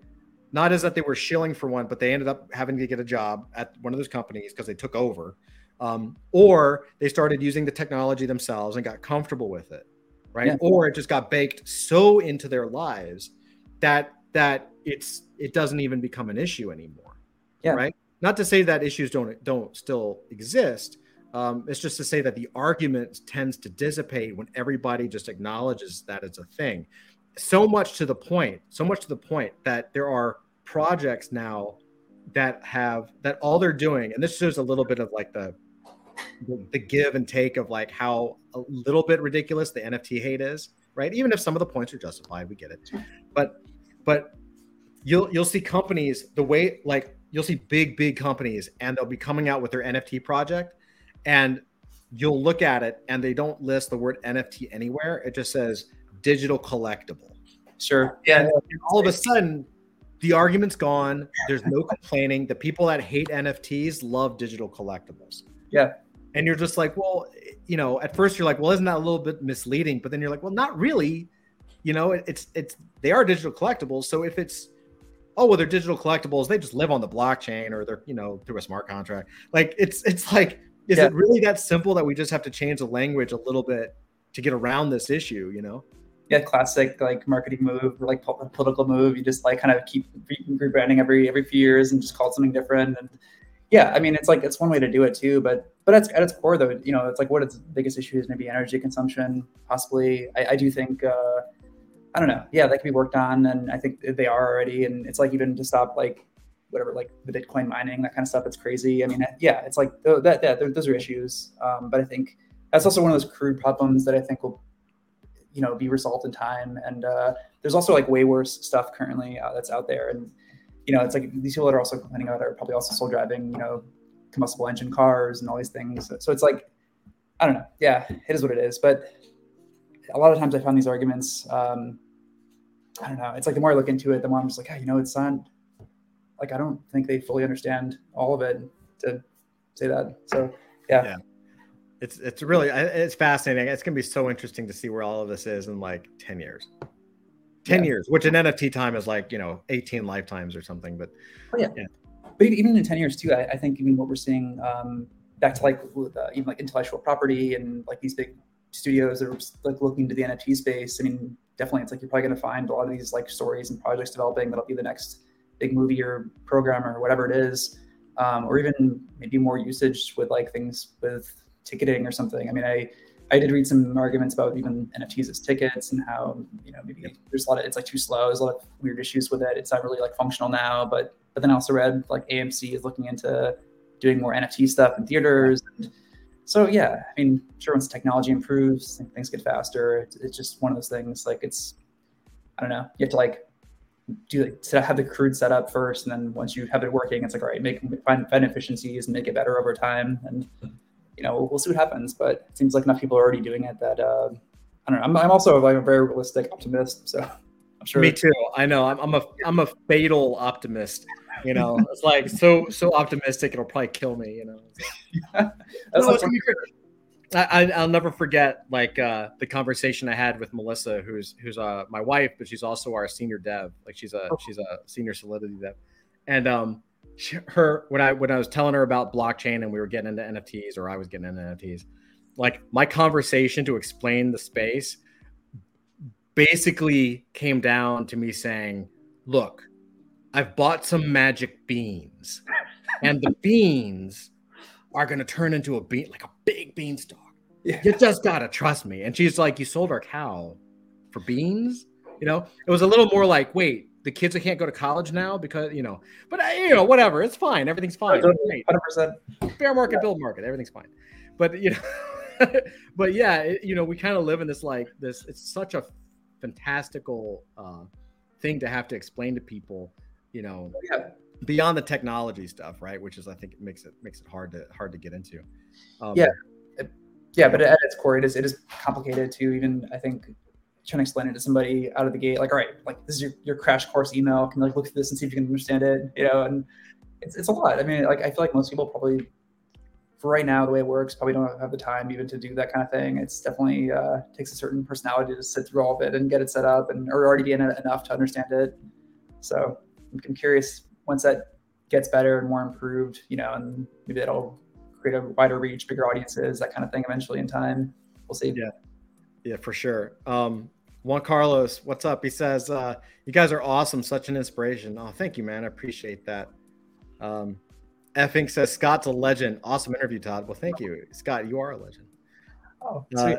Not as that they were shilling for one, but they ended up having to get a job at one of those companies because they took over, um, or they started using the technology themselves and got comfortable with it, right? Yeah. Or it just got baked so into their lives that that it's it doesn't even become an issue anymore. Yeah. Right. Not to say that issues don't don't still exist. Um, it's just to say that the argument tends to dissipate when everybody just acknowledges that it's a thing. So much to the point, so much to the point that there are projects now that have that all they're doing, and this shows a little bit of like the the, give and take of like how a little bit ridiculous the NFT hate is, right? Even if some of the points are justified, we get it. But but you'll you'll see companies the way like you'll see big big companies and they'll be coming out with their NFT project and you'll look at it and they don't list the word NFT anywhere. It just says digital collectible. Sure. Yeah. And all of a sudden the argument's gone. There's no complaining. The people that hate NFTs love digital collectibles. Yeah. And you're just like, well, you know, at first you're like, well, isn't that a little bit misleading? But then you're like, well, not really. You know, it's it's they are digital collectibles. So if it's oh well, they're digital collectibles, they just live on the blockchain or they're you know through a smart contract. Like it's it's like, is yeah. it really that simple that we just have to change the language a little bit to get around this issue? You know? Yeah, classic like marketing move, like political move. You just like kind of keep rebranding every every few years and just call it something different. And yeah, I mean, it's like it's one way to do it too. But but at, at its core, though, you know, it's like what its biggest issue is maybe energy consumption, possibly. I, I do think. Uh, I don't know. Yeah, that can be worked on, and I think they are already. And it's like even to stop like whatever, like the Bitcoin mining, that kind of stuff. It's crazy. I mean, yeah, it's like that. Yeah, those are issues. Um, but I think that's also one of those crude problems that I think will you know be resolved in time. And uh, there's also like way worse stuff currently uh, that's out there. And you know it's like these people that are also complaining about are probably also still driving you know combustible engine cars and all these things. So it's like i don't know. Yeah it is what it is. But a lot of times i find these arguments um, i don't know. It's like the more i look into it the more i'm just like hey, you know it's not like i don't think they fully understand all of it to say that. So yeah. yeah it's it's really it's fascinating. It's gonna be so interesting to see where all of this is in like ten years. Ten yeah. years, which in NFT time is like you know eighteen lifetimes or something. But oh, yeah. yeah. but even in ten years too, I, I think even what we're seeing um, back to like with, uh, even like intellectual property and like these big studios that are like looking into the NFT space. I mean, definitely, it's like you're probably going to find a lot of these like stories and projects developing that'll be the next big movie or program or whatever it is, um, or even maybe more usage with like things with ticketing or something. I mean, I I did read some arguments about even NFTs as tickets and how you know maybe there's a lot of it's like too slow. There's a lot of weird issues with it. It's not really like functional now. But but then I also read like AMC is looking into doing more NFT stuff in theaters. And so yeah, I mean, sure once technology improves, things get faster. It's, it's just one of those things. Like it's I don't know. You have to like do like, to have the crude set up first, and then once you have it working, it's like all right, make find, find efficiencies and make it better over time. And hmm. You know, we'll see what happens. But it seems like enough people are already doing it that uh, I don't know. I'm, I'm also like a very realistic optimist, so I'm sure. Me too. I know. I'm, I'm a I'm a fatal optimist. You know, it's like so so optimistic it'll probably kill me. You know. That's no, I, I'll never forget like uh, the conversation I had with Melissa, who's who's uh, my wife, but she's also our senior dev. Like she's a oh. she's a senior Solidity dev, and um, her when I when I was telling her about blockchain and we were getting into NFTs or I was getting into NFTs, like my conversation to explain the space basically came down to me saying, "Look, I've bought some magic beans, and the beans are going to turn into a bean like a big beanstalk. Yeah. You just gotta trust me." And she's like, "You sold our cow for beans." You know, it was a little more like, "Wait, the kids that can't go to college now because you know, but uh, you know, whatever, it's fine. Everything's fine. Hundred percent. Fair market, yeah. build market. Everything's fine. But you know, but yeah, it, you know, we kind of live in this like this. It's such a fantastical uh, thing to have to explain to people. You know, yeah. beyond the technology stuff, right? Which is, I think, it makes it makes it hard to hard to get into. Um, yeah. Yeah, but at its core, it is it is complicated to even I think trying to explain it to somebody out of the gate, like, all right, like this is your, your crash course email. Can like look at this and see if you can understand it, you know? And it's, it's a lot. I mean, like, I feel like most people probably, for right now, the way it works, probably don't have the time even to do that kind of thing. It's definitely uh, takes a certain personality to sit through all of it and get it set up and or already be in it enough to understand it. So I'm curious once that gets better and more improved, you know, and maybe that'll create a wider reach, bigger audiences, that kind of thing eventually in time. We'll see. Yeah. Yeah, for sure. Um, Juan Carlos, what's up? He says, uh, you guys are awesome, such an inspiration. Oh, thank you, man. I appreciate that. Um, Effing says Scott's a legend. Awesome interview, Todd. Well, thank you, Scott. You are a legend. Oh, uh,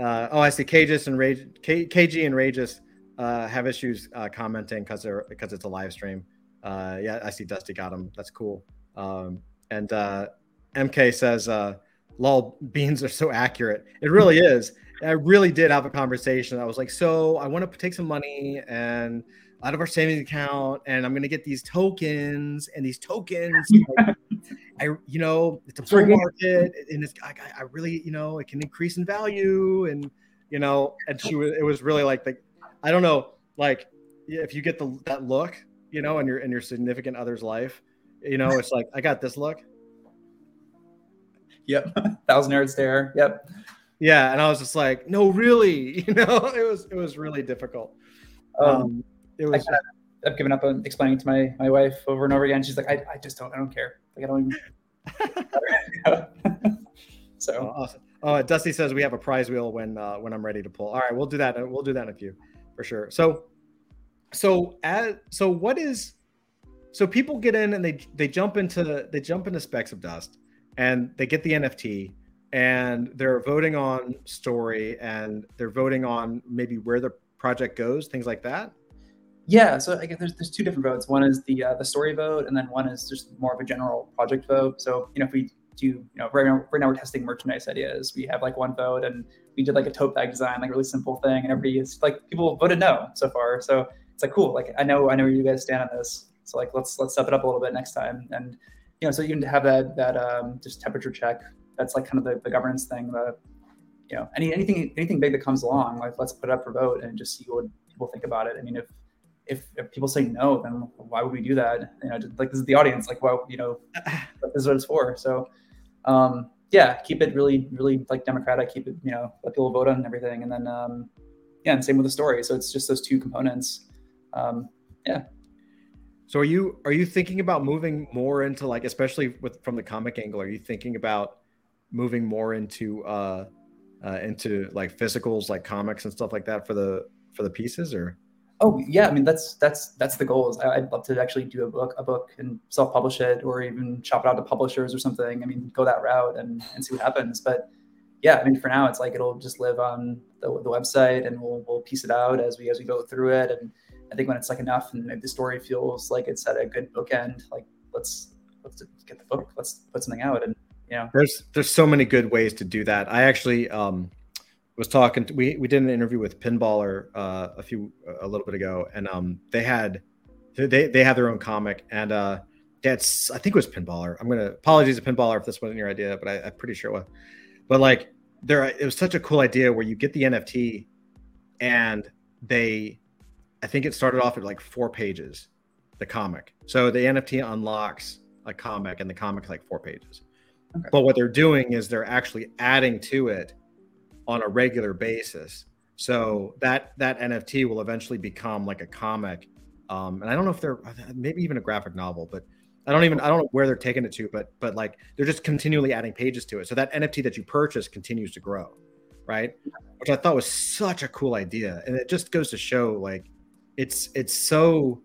uh, oh, I see. Cages and Rage, K, KG and Rageous uh, have issues uh, commenting because they're because it's a live stream. Uh, yeah, I see. Dusty got them. That's cool. Um, and uh, MK says, uh, "Lol, beans are so accurate. It really is." I really did have a conversation. I was like, "So I want to take some money and." out of our savings account and I'm going to get these tokens and these tokens. like, I, you know, it's a bull market and it's, I, I, really, you know, it can increase in value and, you know, and she was, it was really like the, I don't know, like if you get the, that look, you know, in your, in your significant other's life, you know, it's like, I got this look. Yep. Thousand yard stare. Yep. Yeah. And I was just like, no, really, you know, it was, it was really difficult. Um, um it was. I I've given up on explaining to my my wife over and over again. She's like, I, I just don't I don't care. Like I don't even. so oh, awesome. Oh, Dusty says we have a prize wheel when uh, when I'm ready to pull. All right, we'll do that. We'll do that in a few for sure. So, so as so what is so people get in and they they jump into they jump into specks of dust and they get the NFT and they're voting on story and they're voting on maybe where the project goes, things like that. Yeah, so I guess there's there's two different votes. One is the uh, the story vote, and then one is just more of a general project vote. So you know, if we do, you know, right now, right now we're testing merchandise ideas. We have like one vote, and we did like a tote bag design, like a really simple thing, and everybody is like people voted no so far. So it's like cool. Like I know I know you guys stand on this. So like let's let's step it up a little bit next time. And you know, so you can have that that um, just temperature check. That's like kind of the, the governance thing. The you know any anything anything big that comes along, like let's put it up for vote and just see what people think about it. I mean, if if, if people say no, then why would we do that? You know, just, like this is the audience. Like, well, you know, this is what it's for. So, um, yeah, keep it really, really like democratic. Keep it, you know, let people vote on everything, and then, um, yeah, and same with the story. So it's just those two components. Um, yeah. So are you are you thinking about moving more into like, especially with from the comic angle? Are you thinking about moving more into uh, uh into like physicals, like comics and stuff like that for the for the pieces, or? Oh yeah, I mean that's that's that's the goal. Is I'd love to actually do a book, a book, and self-publish it, or even shop it out to publishers or something. I mean, go that route and and see what happens. But yeah, I mean, for now, it's like it'll just live on the, the website, and we'll we'll piece it out as we as we go through it. And I think when it's like enough, and maybe the story feels like it's at a good bookend, like let's let's get the book, let's put something out, and know, there's there's so many good ways to do that. I actually um was talking. To, we we did an interview with Pinballer uh, a few a little bit ago, and um, they had they they have their own comic, and uh, that's I think it was Pinballer. I'm gonna apologize to Pinballer if this wasn't your idea, but I, I'm pretty sure it was. But like there, it was such a cool idea where you get the NFT, and they, I think it started off at like four pages, the comic. So the NFT unlocks a comic, and the comic like four pages. But what they're doing is they're actually adding to it on a regular basis. So that that NFT will eventually become like a comic, um, and I don't know if they're maybe even a graphic novel, but I don't even I don't know where they're taking it to, but but like they're just continually adding pages to it. So that NFT that you purchase continues to grow, right? Which I thought was such a cool idea, and it just goes to show like it's it's so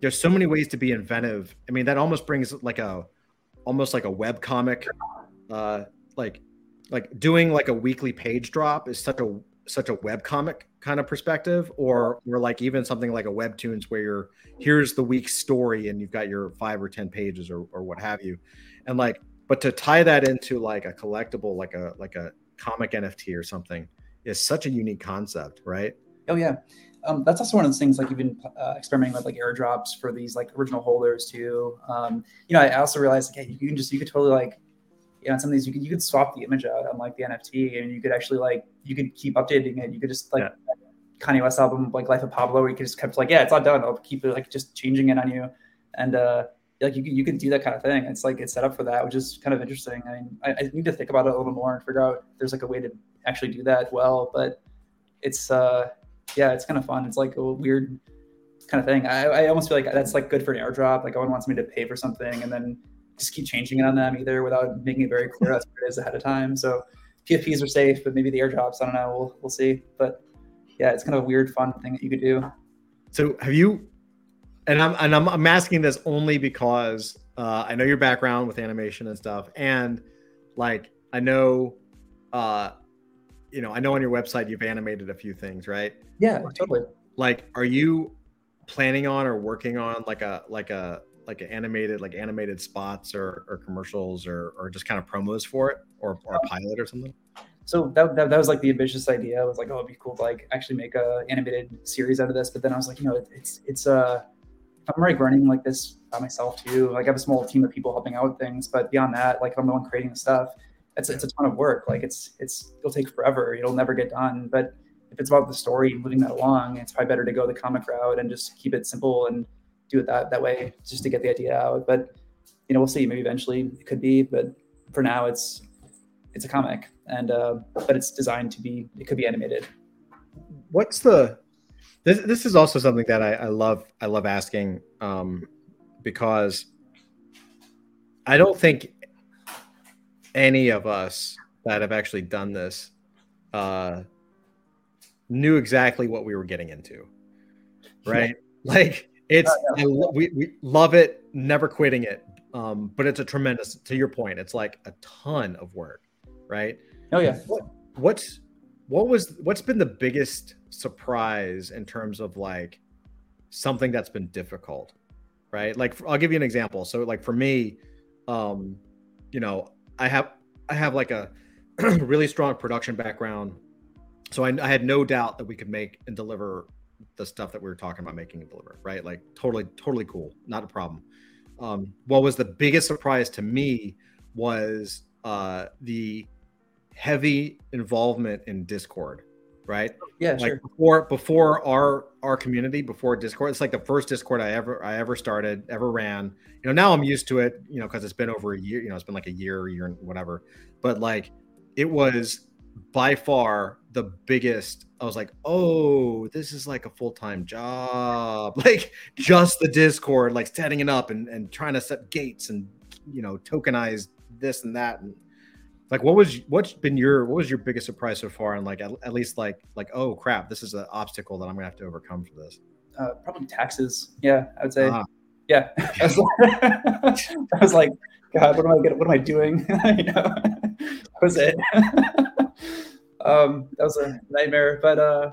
there's so many ways to be inventive. I mean, that almost brings like a almost like a web comic, uh, like like doing like a weekly page drop is such a such a web comic kind of perspective or or like even something like a webtoons where you're here's the week's story and you've got your five or ten pages or, or what have you. And like but to tie that into like a collectible like a like a comic nft or something is such a unique concept right? Oh yeah um, that's also one of those things like you've been uh, experimenting with like airdrops for these like original holders too um, you know i also realized like hey, you can just you could totally like you know, some of these you could you could swap the image out on like the NFT, and you could actually like you could keep updating it. You could just like yeah. Kanye West album like Life of Pablo, where you could just kept like, yeah, it's not done. I'll keep it like just changing it on you, and uh, like you can you can do that kind of thing. It's like it's set up for that, which is kind of interesting. I mean, I, I need to think about it a little more and figure out if there's like a way to actually do that well. But it's uh, yeah, it's kind of fun. It's like a weird kind of thing. I, I almost feel like that's like good for an airdrop. Like, no one wants me to pay for something, and then just keep changing it on them either without making it very clear that's what it is ahead of time. So PFPs are safe, but maybe the airdrops, I don't know. We'll we'll see. But yeah, it's kind of a weird, fun thing that you could do. So have you? And I'm and I'm, I'm asking this only because uh, I know your background with animation and stuff, and like I know, uh, you know, I know on your website you've animated a few things, right? Yeah, totally. Like, are you planning on or working on like a like a like an animated like animated spots or, or commercials or, or just kind of promos for it or, or a pilot or something? So that, that, that was like the ambitious idea. I was like oh it'd be cool to like actually make a animated series out of this. But then i was like you know it, it's it's uh i'm already running like this by myself too like i have a small team of people helping out with things. But beyond that like i'm the one creating the stuff it's, it's a ton of work like it's it's it'll take forever it'll never get done but if it's about the story and moving that along it's probably better to go the comic route and just keep it simple and do it that that way just to get the idea out. But you know, we'll see. Maybe eventually it could be, but for now, it's it's a comic, and uh, but it's designed to be. It could be animated. What's the this? This is also something that I, I love. I love asking um, because I don't think any of us that have actually done this uh, knew exactly what we were getting into, right? Yeah. Like it's oh, yeah. I, we we love it, never quitting it. Um, but it's a tremendous. To your point, it's like a ton of work, right? Oh yeah. What, what's what was what's been the biggest surprise in terms of like something that's been difficult, right? Like I'll give you an example. So like for me, um, you know, I have I have like a really strong production background, so I, I had no doubt that we could make and deliver the stuff that we were talking about making and deliver, right? Like totally, totally cool, not a problem. Um, what was the biggest surprise to me was uh, the heavy involvement in Discord, right? Yeah, like sure. before before our our community, before Discord, it's like the first Discord I ever I ever started, ever ran. You know, now I'm used to it, you know, because it's been over a year. You know, it's been like a year, year and whatever. But like, it was by far the biggest i was like oh this is like a full-time job like just the discord like setting it up and, and trying to set gates and you know tokenize this and that and like what was what's been your what was your biggest surprise so far and like at, at least like like oh crap this is an obstacle that i'm gonna have to overcome for this uh, probably taxes yeah i would say yeah I was, I was like god what am i getting what am i doing you know that was it um, that was a nightmare. But uh,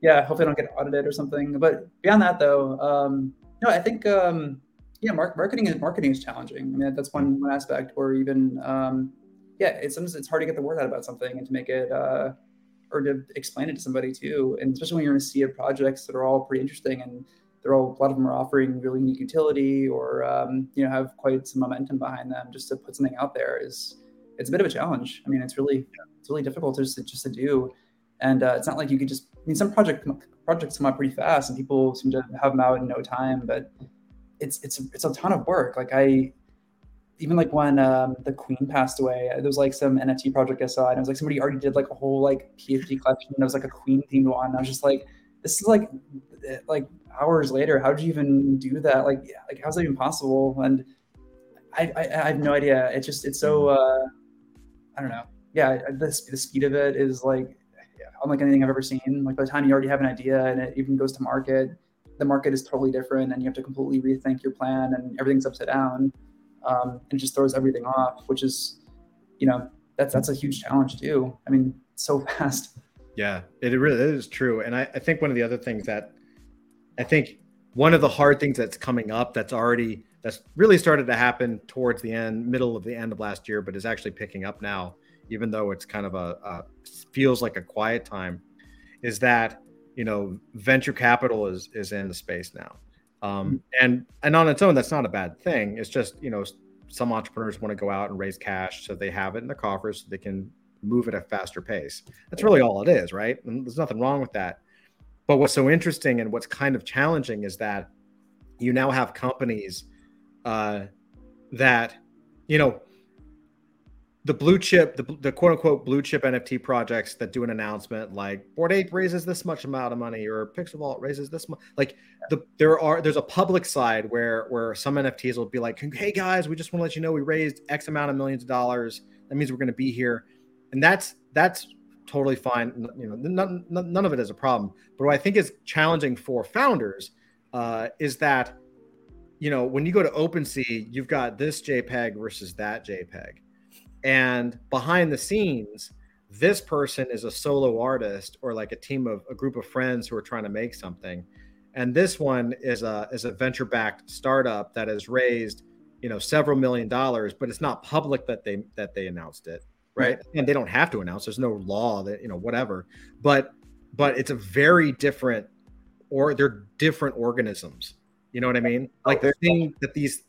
yeah, hopefully I don't get audited or something. But beyond that, though, um, no, I think um, yeah, mark, marketing is marketing is challenging. I mean, that's one one aspect. Or even um, yeah, it's sometimes it's hard to get the word out about something and to make it uh, or to explain it to somebody too. And especially when you're in a sea of projects that are all pretty interesting and they're all a lot of them are offering really unique utility or um, you know have quite some momentum behind them. Just to put something out there is it's a bit of a challenge. I mean, it's really it's really difficult to just, just to do. And uh, it's not like you could just. I mean, some project projects come out pretty fast, and people seem to have them out in no time. But it's it's it's a ton of work. Like I, even like when um, the Queen passed away, there was like some NFT project I saw, and it was like somebody already did like a whole like PFP collection, and it was like a Queen themed one. And I was just like, this is like like hours later. How did you even do that? Like like how's that even possible? And I, I, I have no idea. It's just it's so uh, I don't know yeah, the, the speed of it is like unlike anything I've ever seen. Like by the time you already have an idea and it even goes to market, the market is totally different, and you have to completely rethink your plan, and everything's upside down, um, and just throws everything off. Which is, you know, that's that's a huge challenge too. I mean, so fast. Yeah, it really is true, and I, I think one of the other things that I think one of the hard things that's coming up that's already that's really started to happen towards the end, middle of the end of last year, but is actually picking up now even though it's kind of a, a feels like a quiet time, is that you know venture capital is is in the space now, um, mm-hmm. and and on its own that's not a bad thing. It's just you know some entrepreneurs want to go out and raise cash so they have it in their coffers so they can move at a faster pace. That's really all it is, right? And there's nothing wrong with that. But what's so interesting and what's kind of challenging is that you now have companies uh, that, you know, the blue chip, the, the quote unquote blue chip NFT projects that do an announcement like Bored Ape raises this much amount of money or Pixel Vault raises this much. Like the there are there's a public side where where some NFTs will be like, hey guys, we just want to let you know we raised X amount of millions of dollars. That means we're going to be here, and that's that's totally fine. You know, none, none of it is a problem. But what I think is challenging for founders uh, is that you know when you go to OpenSea, you've got this JPEG versus that JPEG and behind the scenes this person is a solo artist or like a team of a group of friends who are trying to make something. And this one is a is a venture backed startup that has raised you know several million dollars but it's not public that they that they announced it right. and they don't have to announce. There's no law that you know whatever. But but it's a very different or they're different organisms. You know what i mean? Like the oh. thing that these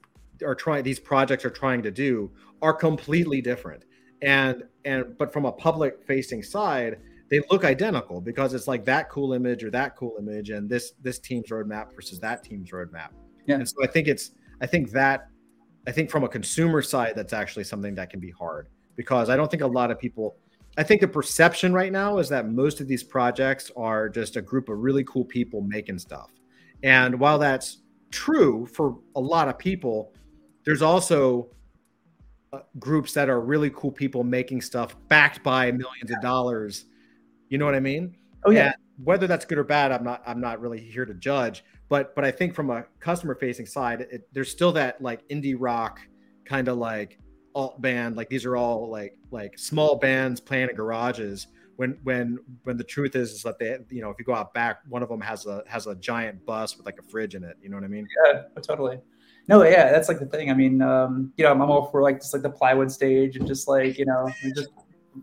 are trying these projects are trying to do are completely different. And and but from a public facing side they look identical because it's like that cool image or that cool image and this this team's roadmap versus that team's roadmap. Yeah. And so i think it's i think that i think from a consumer side that's actually something that can be hard because i don't think a lot of people i think the perception right now is that most of these projects are just a group of really cool people making stuff. And while that's true for a lot of people there's also groups that are really cool people making stuff backed by millions of dollars. You know what I mean? Oh yeah. And whether that's good or bad, I'm not. I'm not really here to judge. But but I think from a customer facing side, it, there's still that like indie rock kind of like alt band. Like these are all like like small bands playing in garages. When when when the truth is is that they you know if you go out back, one of them has a has a giant bus with like a fridge in it. You know what I mean? Yeah, totally. No, yeah, that's like the thing. I mean, um, you know, I'm all for like just like the plywood stage and just like you know, just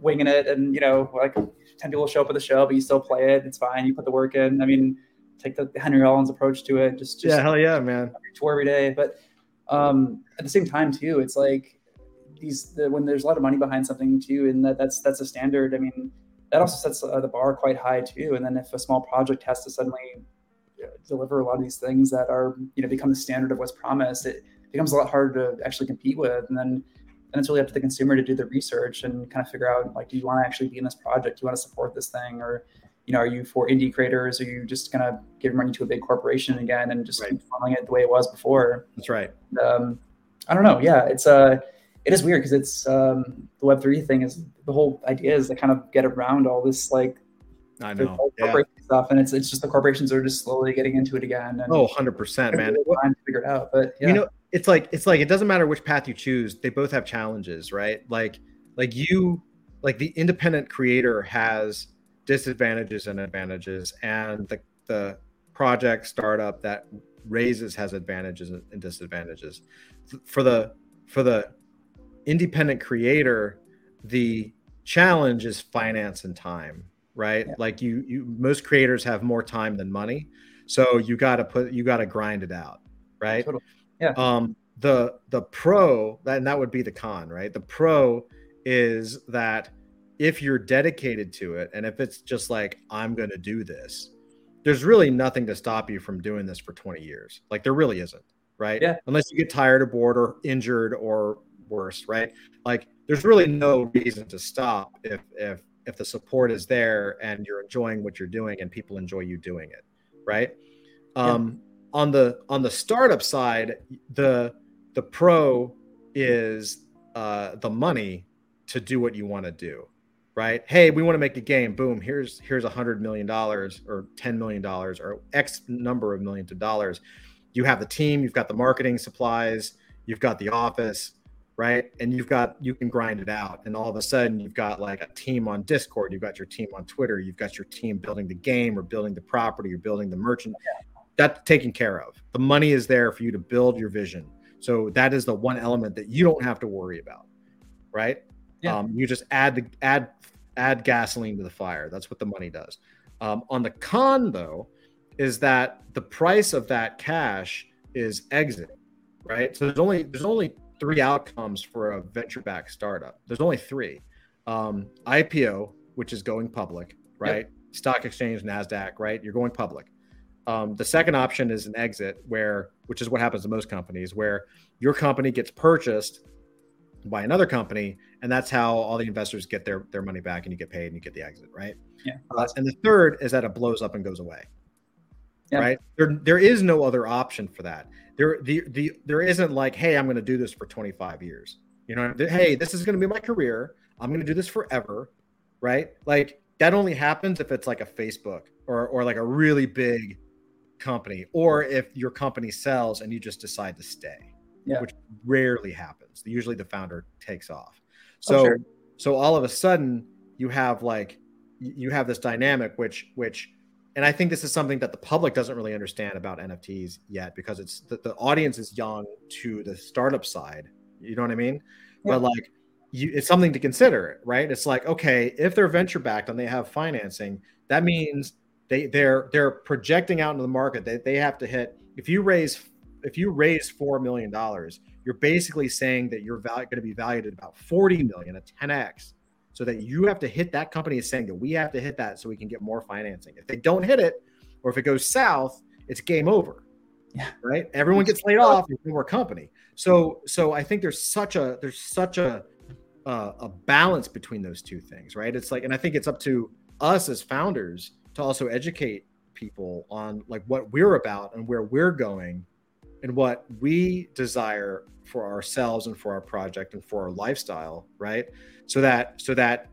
winging it, and you know, like ten people show up at the show, but you still play it. It's fine. You put the work in. I mean, take the Henry Rollins approach to it. Just, just yeah, hell yeah, man. Tour every day, but um, at the same time too, it's like these the, when there's a lot of money behind something too, and that that's that's a standard. I mean, that also sets uh, the bar quite high too. And then if a small project has to suddenly deliver a lot of these things that are you know become the standard of what's promised it becomes a lot harder to actually compete with. And then then it's really up to the consumer to do the research and kind of figure out like do you want to actually be in this project? Do you want to support this thing? Or you know are you for indie creators? Are you just gonna give money to a big corporation again and just right. keep following it the way it was before? That's right. Um, i don't know. Yeah it's uh it is weird because it's um, the web 3 thing is the whole idea is to kind of get around all this like I know. Yeah. Stuff, and it's it's just the corporations are just slowly getting into it again. And oh, 100 percent, man. Trying to figure it out, but yeah. you know, it's like it's like it doesn't matter which path you choose. They both have challenges, right? Like like you, like the independent creator has disadvantages and advantages, and the the project startup that raises has advantages and disadvantages. For the for the independent creator, the challenge is finance and time right? Yeah. Like you, you, most creators have more time than money, so you got to put, you got to grind it out, right? Totally. Yeah. Um, the the pro that and that would be the con, right? The pro is that if you're dedicated to it, and if it's just like I'm going to do this, there's really nothing to stop you from doing this for 20 years. Like there really isn't, right? Yeah. Unless you get tired or bored or injured or worse, right? Like there's really no reason to stop if if if the support is there and you're enjoying what you're doing and people enjoy you doing it right? Um, yeah. on the on the startup side the the pro is uh, the money to do what you want to do right? Hey we want to make a game boom here's here's a hundred million dollars or ten million dollars or x number of millions of dollars. You have the team you've got the marketing supplies you've got the office right? And you've got you can grind it out, and all of a sudden you've got like a team on Discord, you've got your team on Twitter, you've got your team building the game or building the property or building the merchant. That's taken care of. The money is there for you to build your vision. So that is the one element that you don't have to worry about, right? Yeah. Um, you just add the add add gasoline to the fire. That's what the money does. Um, on the con though, is that the price of that cash is exit, right? So there's only there's only three outcomes for a venture backed startup. There's only three um, IPO, which is going public, right? Yep. Stock exchange, NASDAQ, right? You're going public. Um, the second option is an exit, where, which is what happens to most companies, where your company gets purchased by another company, and that's how all the investors get their their money back, and you get paid, and you get the exit, right? Yeah. Uh, and the third is that it blows up and goes away. Yeah. Right. There there is no other option for that. There the the there isn't like, hey, I'm going to do this for 25 years. You know, hey, this is going to be my career. I'm going to do this forever, right? Like that only happens if it's like a Facebook or or like a really big company, or if your company sells and you just decide to stay, Yeah. which rarely happens. Usually the founder takes off. Oh, So sure. so all of a sudden you have like you have this dynamic which which and I think this is something that the public doesn't really understand about NFTs yet because it's the, the audience is young to the startup side. You know what I mean? Yeah. But like you, it's something to consider, right? It's like, okay, if they're venture backed and they have financing, that means they they're they're projecting out into the market. They, they have to hit if you raise if you raise four million dollars, you're basically saying that you're val- going to be valued at about 40 million, a 10x. So that you have to hit that company is saying that we have to hit that so we can get more financing. If they don't hit it, or if it goes south, it's game over. Yeah. Right. Everyone gets laid off. More company. So so I think there's such a there's such a uh, a balance between those two things, right? It's like, and I think it's up to us as founders to also educate people on like what we're about and where we're going and what we desire for ourselves and for our project and for our lifestyle right? So that so that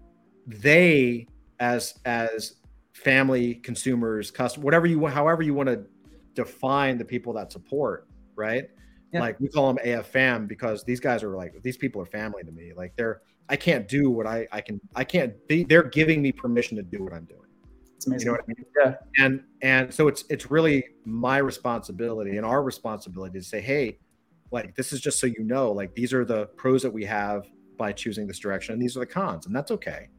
they as as family consumers custom whatever you want however you want to define the people that support right? Yeah. like we call them afm because these guys are like these people are family to me. Like they're i can't do what i i can i can't they, they're giving me permission to do what i'm doing It's amazing. you know what I mean? Yeah. And and so it's it's really my responsibility and our responsibility to say, hey, like this is just so you know, like these are the pros that we have by choosing this direction, and these are the cons, and that's okay,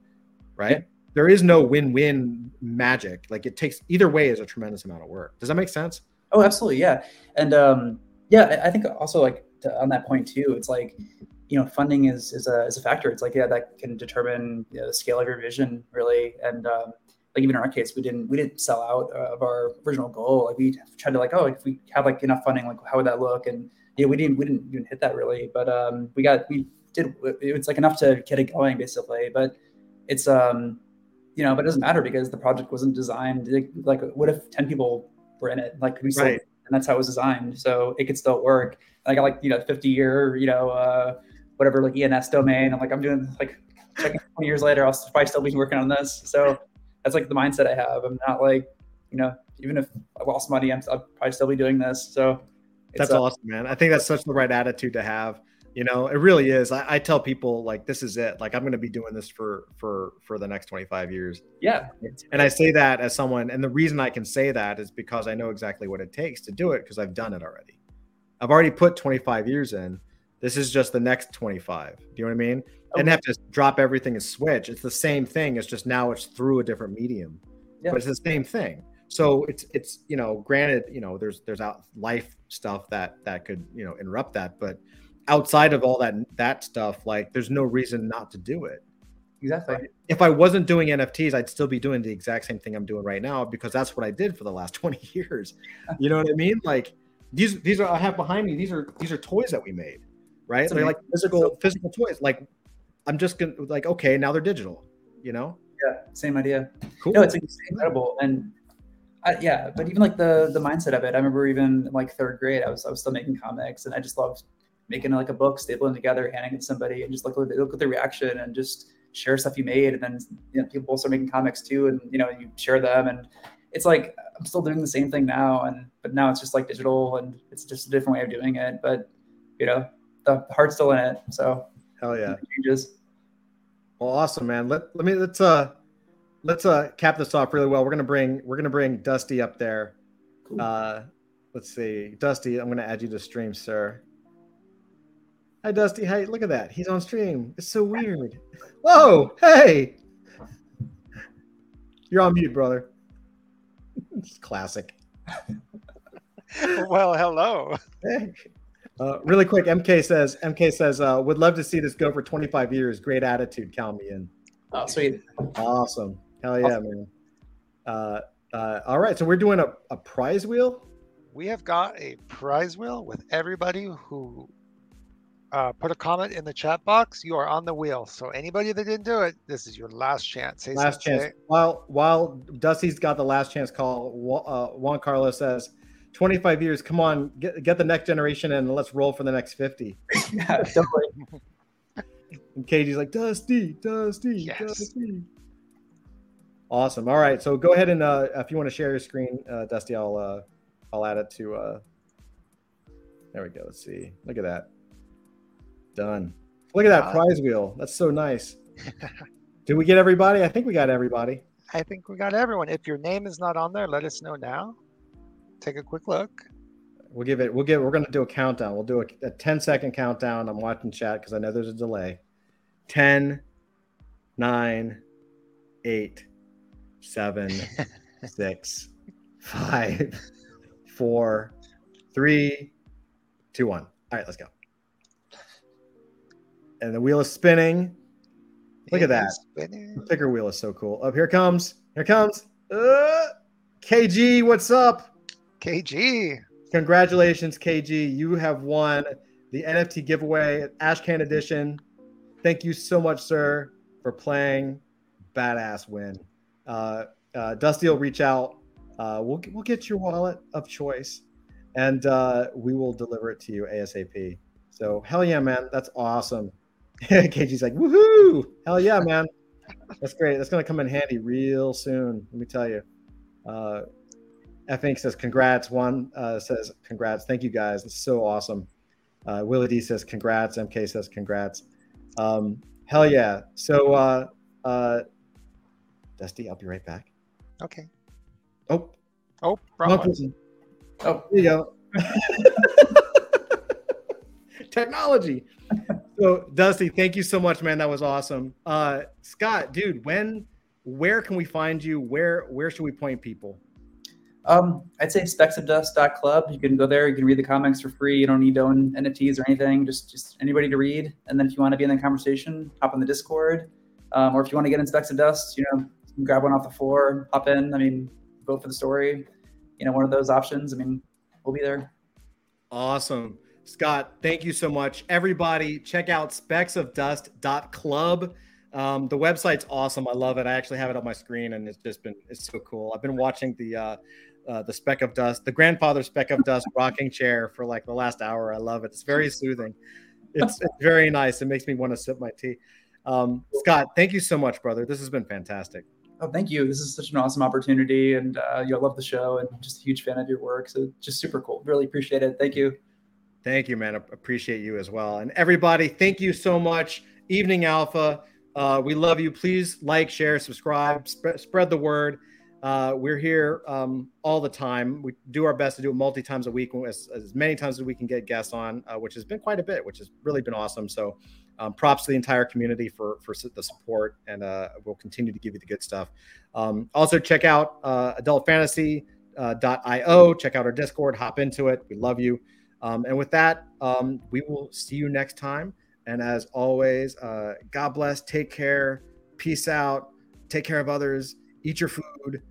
right? Yeah. There is no win-win magic. Like it takes either way is a tremendous amount of work. Does that make sense? Oh, absolutely, yeah, and um, yeah, I- think also like to, on that point too, it's like you know funding is is a is a factor. It's like yeah, that can determine you know, the scale of your vision really, and um, like even in our case, we didn't we didn't sell out uh, of our original goal. Like we tried to like oh if we have like enough funding, like how would that look? And yeah, we didn't we didn't even hit that really, but um, we got we did it was like enough to get it going basically, but it's um you know but it doesn't matter because the project wasn't designed like, like what if 10 people were in it like could we still Right. and that's how it was designed so it could still work i got like you know 50 year you know uh whatever like ens domain i'm like i'm doing like checking 20 years later i'll probably still be working on this so that's like the mindset i have i'm not like you know even if i lost money I'm, i'll probably still be doing this so it's, That's awesome, man. I think that's such the right attitude to have. You know, it really is. I, I tell people like this is it. Like I'm going to be doing this for for for the next 25 years. yeah And I say that as someone, and the reason I can say that is because I know exactly what it takes to do it because I've done it already. I've already put 25 years in. This is just the next 25. Do you know what I mean? Didn't have to drop everything and switch. It's the same thing. It's just now it's through a different medium, Yeah. but it's the same thing. So it's it's you know, granted, you know, there's there's out life stuff that that could you know interrupt that, but outside of all that that stuff, like there's no reason not to do it exactly if I wasn't doing NFTs, I'd still be doing the exact same thing I'm doing right now because that's what I did for the last 20 years. You know what I mean? Like these these are I have behind me, these are these are toys that we made, right? They're like physical physical toys. Like I'm just gonna like, okay, now they're digital, you know? yeah same idea Cool. No, it's, incredible, and I, yeah, but even like the the mindset of it. I remember even in, like third grade, I was I was still making comics, and I just loved making like a book, stapling together, handing it to somebody, and just look, at- look at the reaction and just share stuff you made, and then you know people start making comics too, and you know you share them, and it's like I'm still doing the same thing now, and but now it's just like digital, and it's just a different way of doing it, but you know the heart's still in it, so Hell yeah. it changes. Well, awesome, man. Let let me let's uh let's uh cap this off really well. We're gonna bring we're gonna bring Dusty up there. Cool. Uh let's see. Dusty, I'm gonna add you to stream, sir. Hi Dusty. Hey, look at that. He's on stream. It's so weird. Whoa, hey. You're on mute, brother. It's classic. well, hello. Hey. Uh, really quick, MK says, MK says, uh, would love to see this go for 25 years. Great attitude. Count me in. Oh, sweet. Awesome. Hell yeah, man. Uh, uh, all right. So we're doing a, a prize wheel. We have got a prize wheel with everybody who uh, put a comment in the chat box. You are on the wheel. So anybody that didn't do it, this is your last chance. Say last chance. Say. While while Dusty's got the last chance call, uh, Juan Carlos says, 25 years. Come on, get get the next generation in, and let's roll for the next 50. yeah, and Katie's like Dusty, Dusty, yes. Dusty. Awesome. All right, so go ahead and uh, if you want to share your screen, uh, Dusty, I'll uh, I'll add it to. Uh, there we go. Let's see. Look at that. Done. Look at that prize wheel. That's so nice. Did we get everybody? I think we got everybody. I think we got everyone. If your name is not on there, let us know now. Take a quick look. We'll give it. We'll give. We're going to do a countdown. We'll do a, a 10 second countdown. I'm watching chat because I know there's a delay. 10, 9, 8, 7, 6, 5, 4, 3, 2, 1. All right, let's go and the wheel is spinning. Look at that. Spinning. The picker wheel is so cool. Up oh, here comes. Here comes. Uh, KG, what's up? KG. Congratulations, KG. You have won the NFT giveaway Ashcan Edition. Thank you so much, sir, for playing. Badass win. Uh, uh, Dusty will reach out. Uh, we'll, we'll get your wallet of choice and uh, we will deliver it to you ASAP. So, hell yeah, man. That's awesome. KG's like, woohoo! Hell yeah, man. That's great. That's gonna come in handy real soon. Let me tell you. F Inc says congrats. One uh, says congrats. Thank you guys. It's so awesome. Uh, Willie D says congrats. MK says congrats. Um, hell yeah. So uh, uh, Dusty, I'll be right back. Okay. Oh. Oh, wrong one. Oh, there you go. Technology so Dusty, thank you so much, man. That was awesome. Uh, Scott, dude, when, where can we find you? Where, where should we point people? Um, I'd say specksofdust.club. You can go there. You can read the comics for free. You don't need to own NFTs or anything. Just, just anybody to read. And then if you want to be in the conversation, hop on the Discord. Um, or if you want to get in Specks of Dust, you know, grab one off the floor, hop in. I mean, vote for the story. You know, one of those options. I mean, we'll be there. Awesome. Scott, thank you so much. Everybody, check out specksofdust.club. Um, the website's awesome. I love it. I actually have it on my screen, and it's just been it's so cool. I've been watching the uh, uh, the speck of dust, the grandfather speck of dust rocking chair for like the last hour. I love it. It's very soothing. It's, it's very nice. It makes me want to sip my tea. Um, Scott, thank you so much, brother. This has been fantastic. Oh, thank you. This is such an awesome opportunity, and uh, you know, love the show, and just a huge fan of your work. So just super cool. Really appreciate it. Thank you. Thank you, man. I appreciate you as well. And everybody, thank you so much. Evening Alpha. Uh, we love you. Please like, share, subscribe, sp- spread the word. Uh, we're here um, all the time. We do our best to do it multi times a week, as, as many times as we can get guests on, uh, which has been quite a bit, which has really been awesome. So, um, props to the entire community for for the support, and uh, we'll continue to give you the good stuff. Um, also, check out uh, adultfantasy.io. Uh, check out our Discord. Hop into it. We love you. Um, and with that, um, we will see you next time. And as always, uh, God bless, take care, peace out, take care of others, eat your food,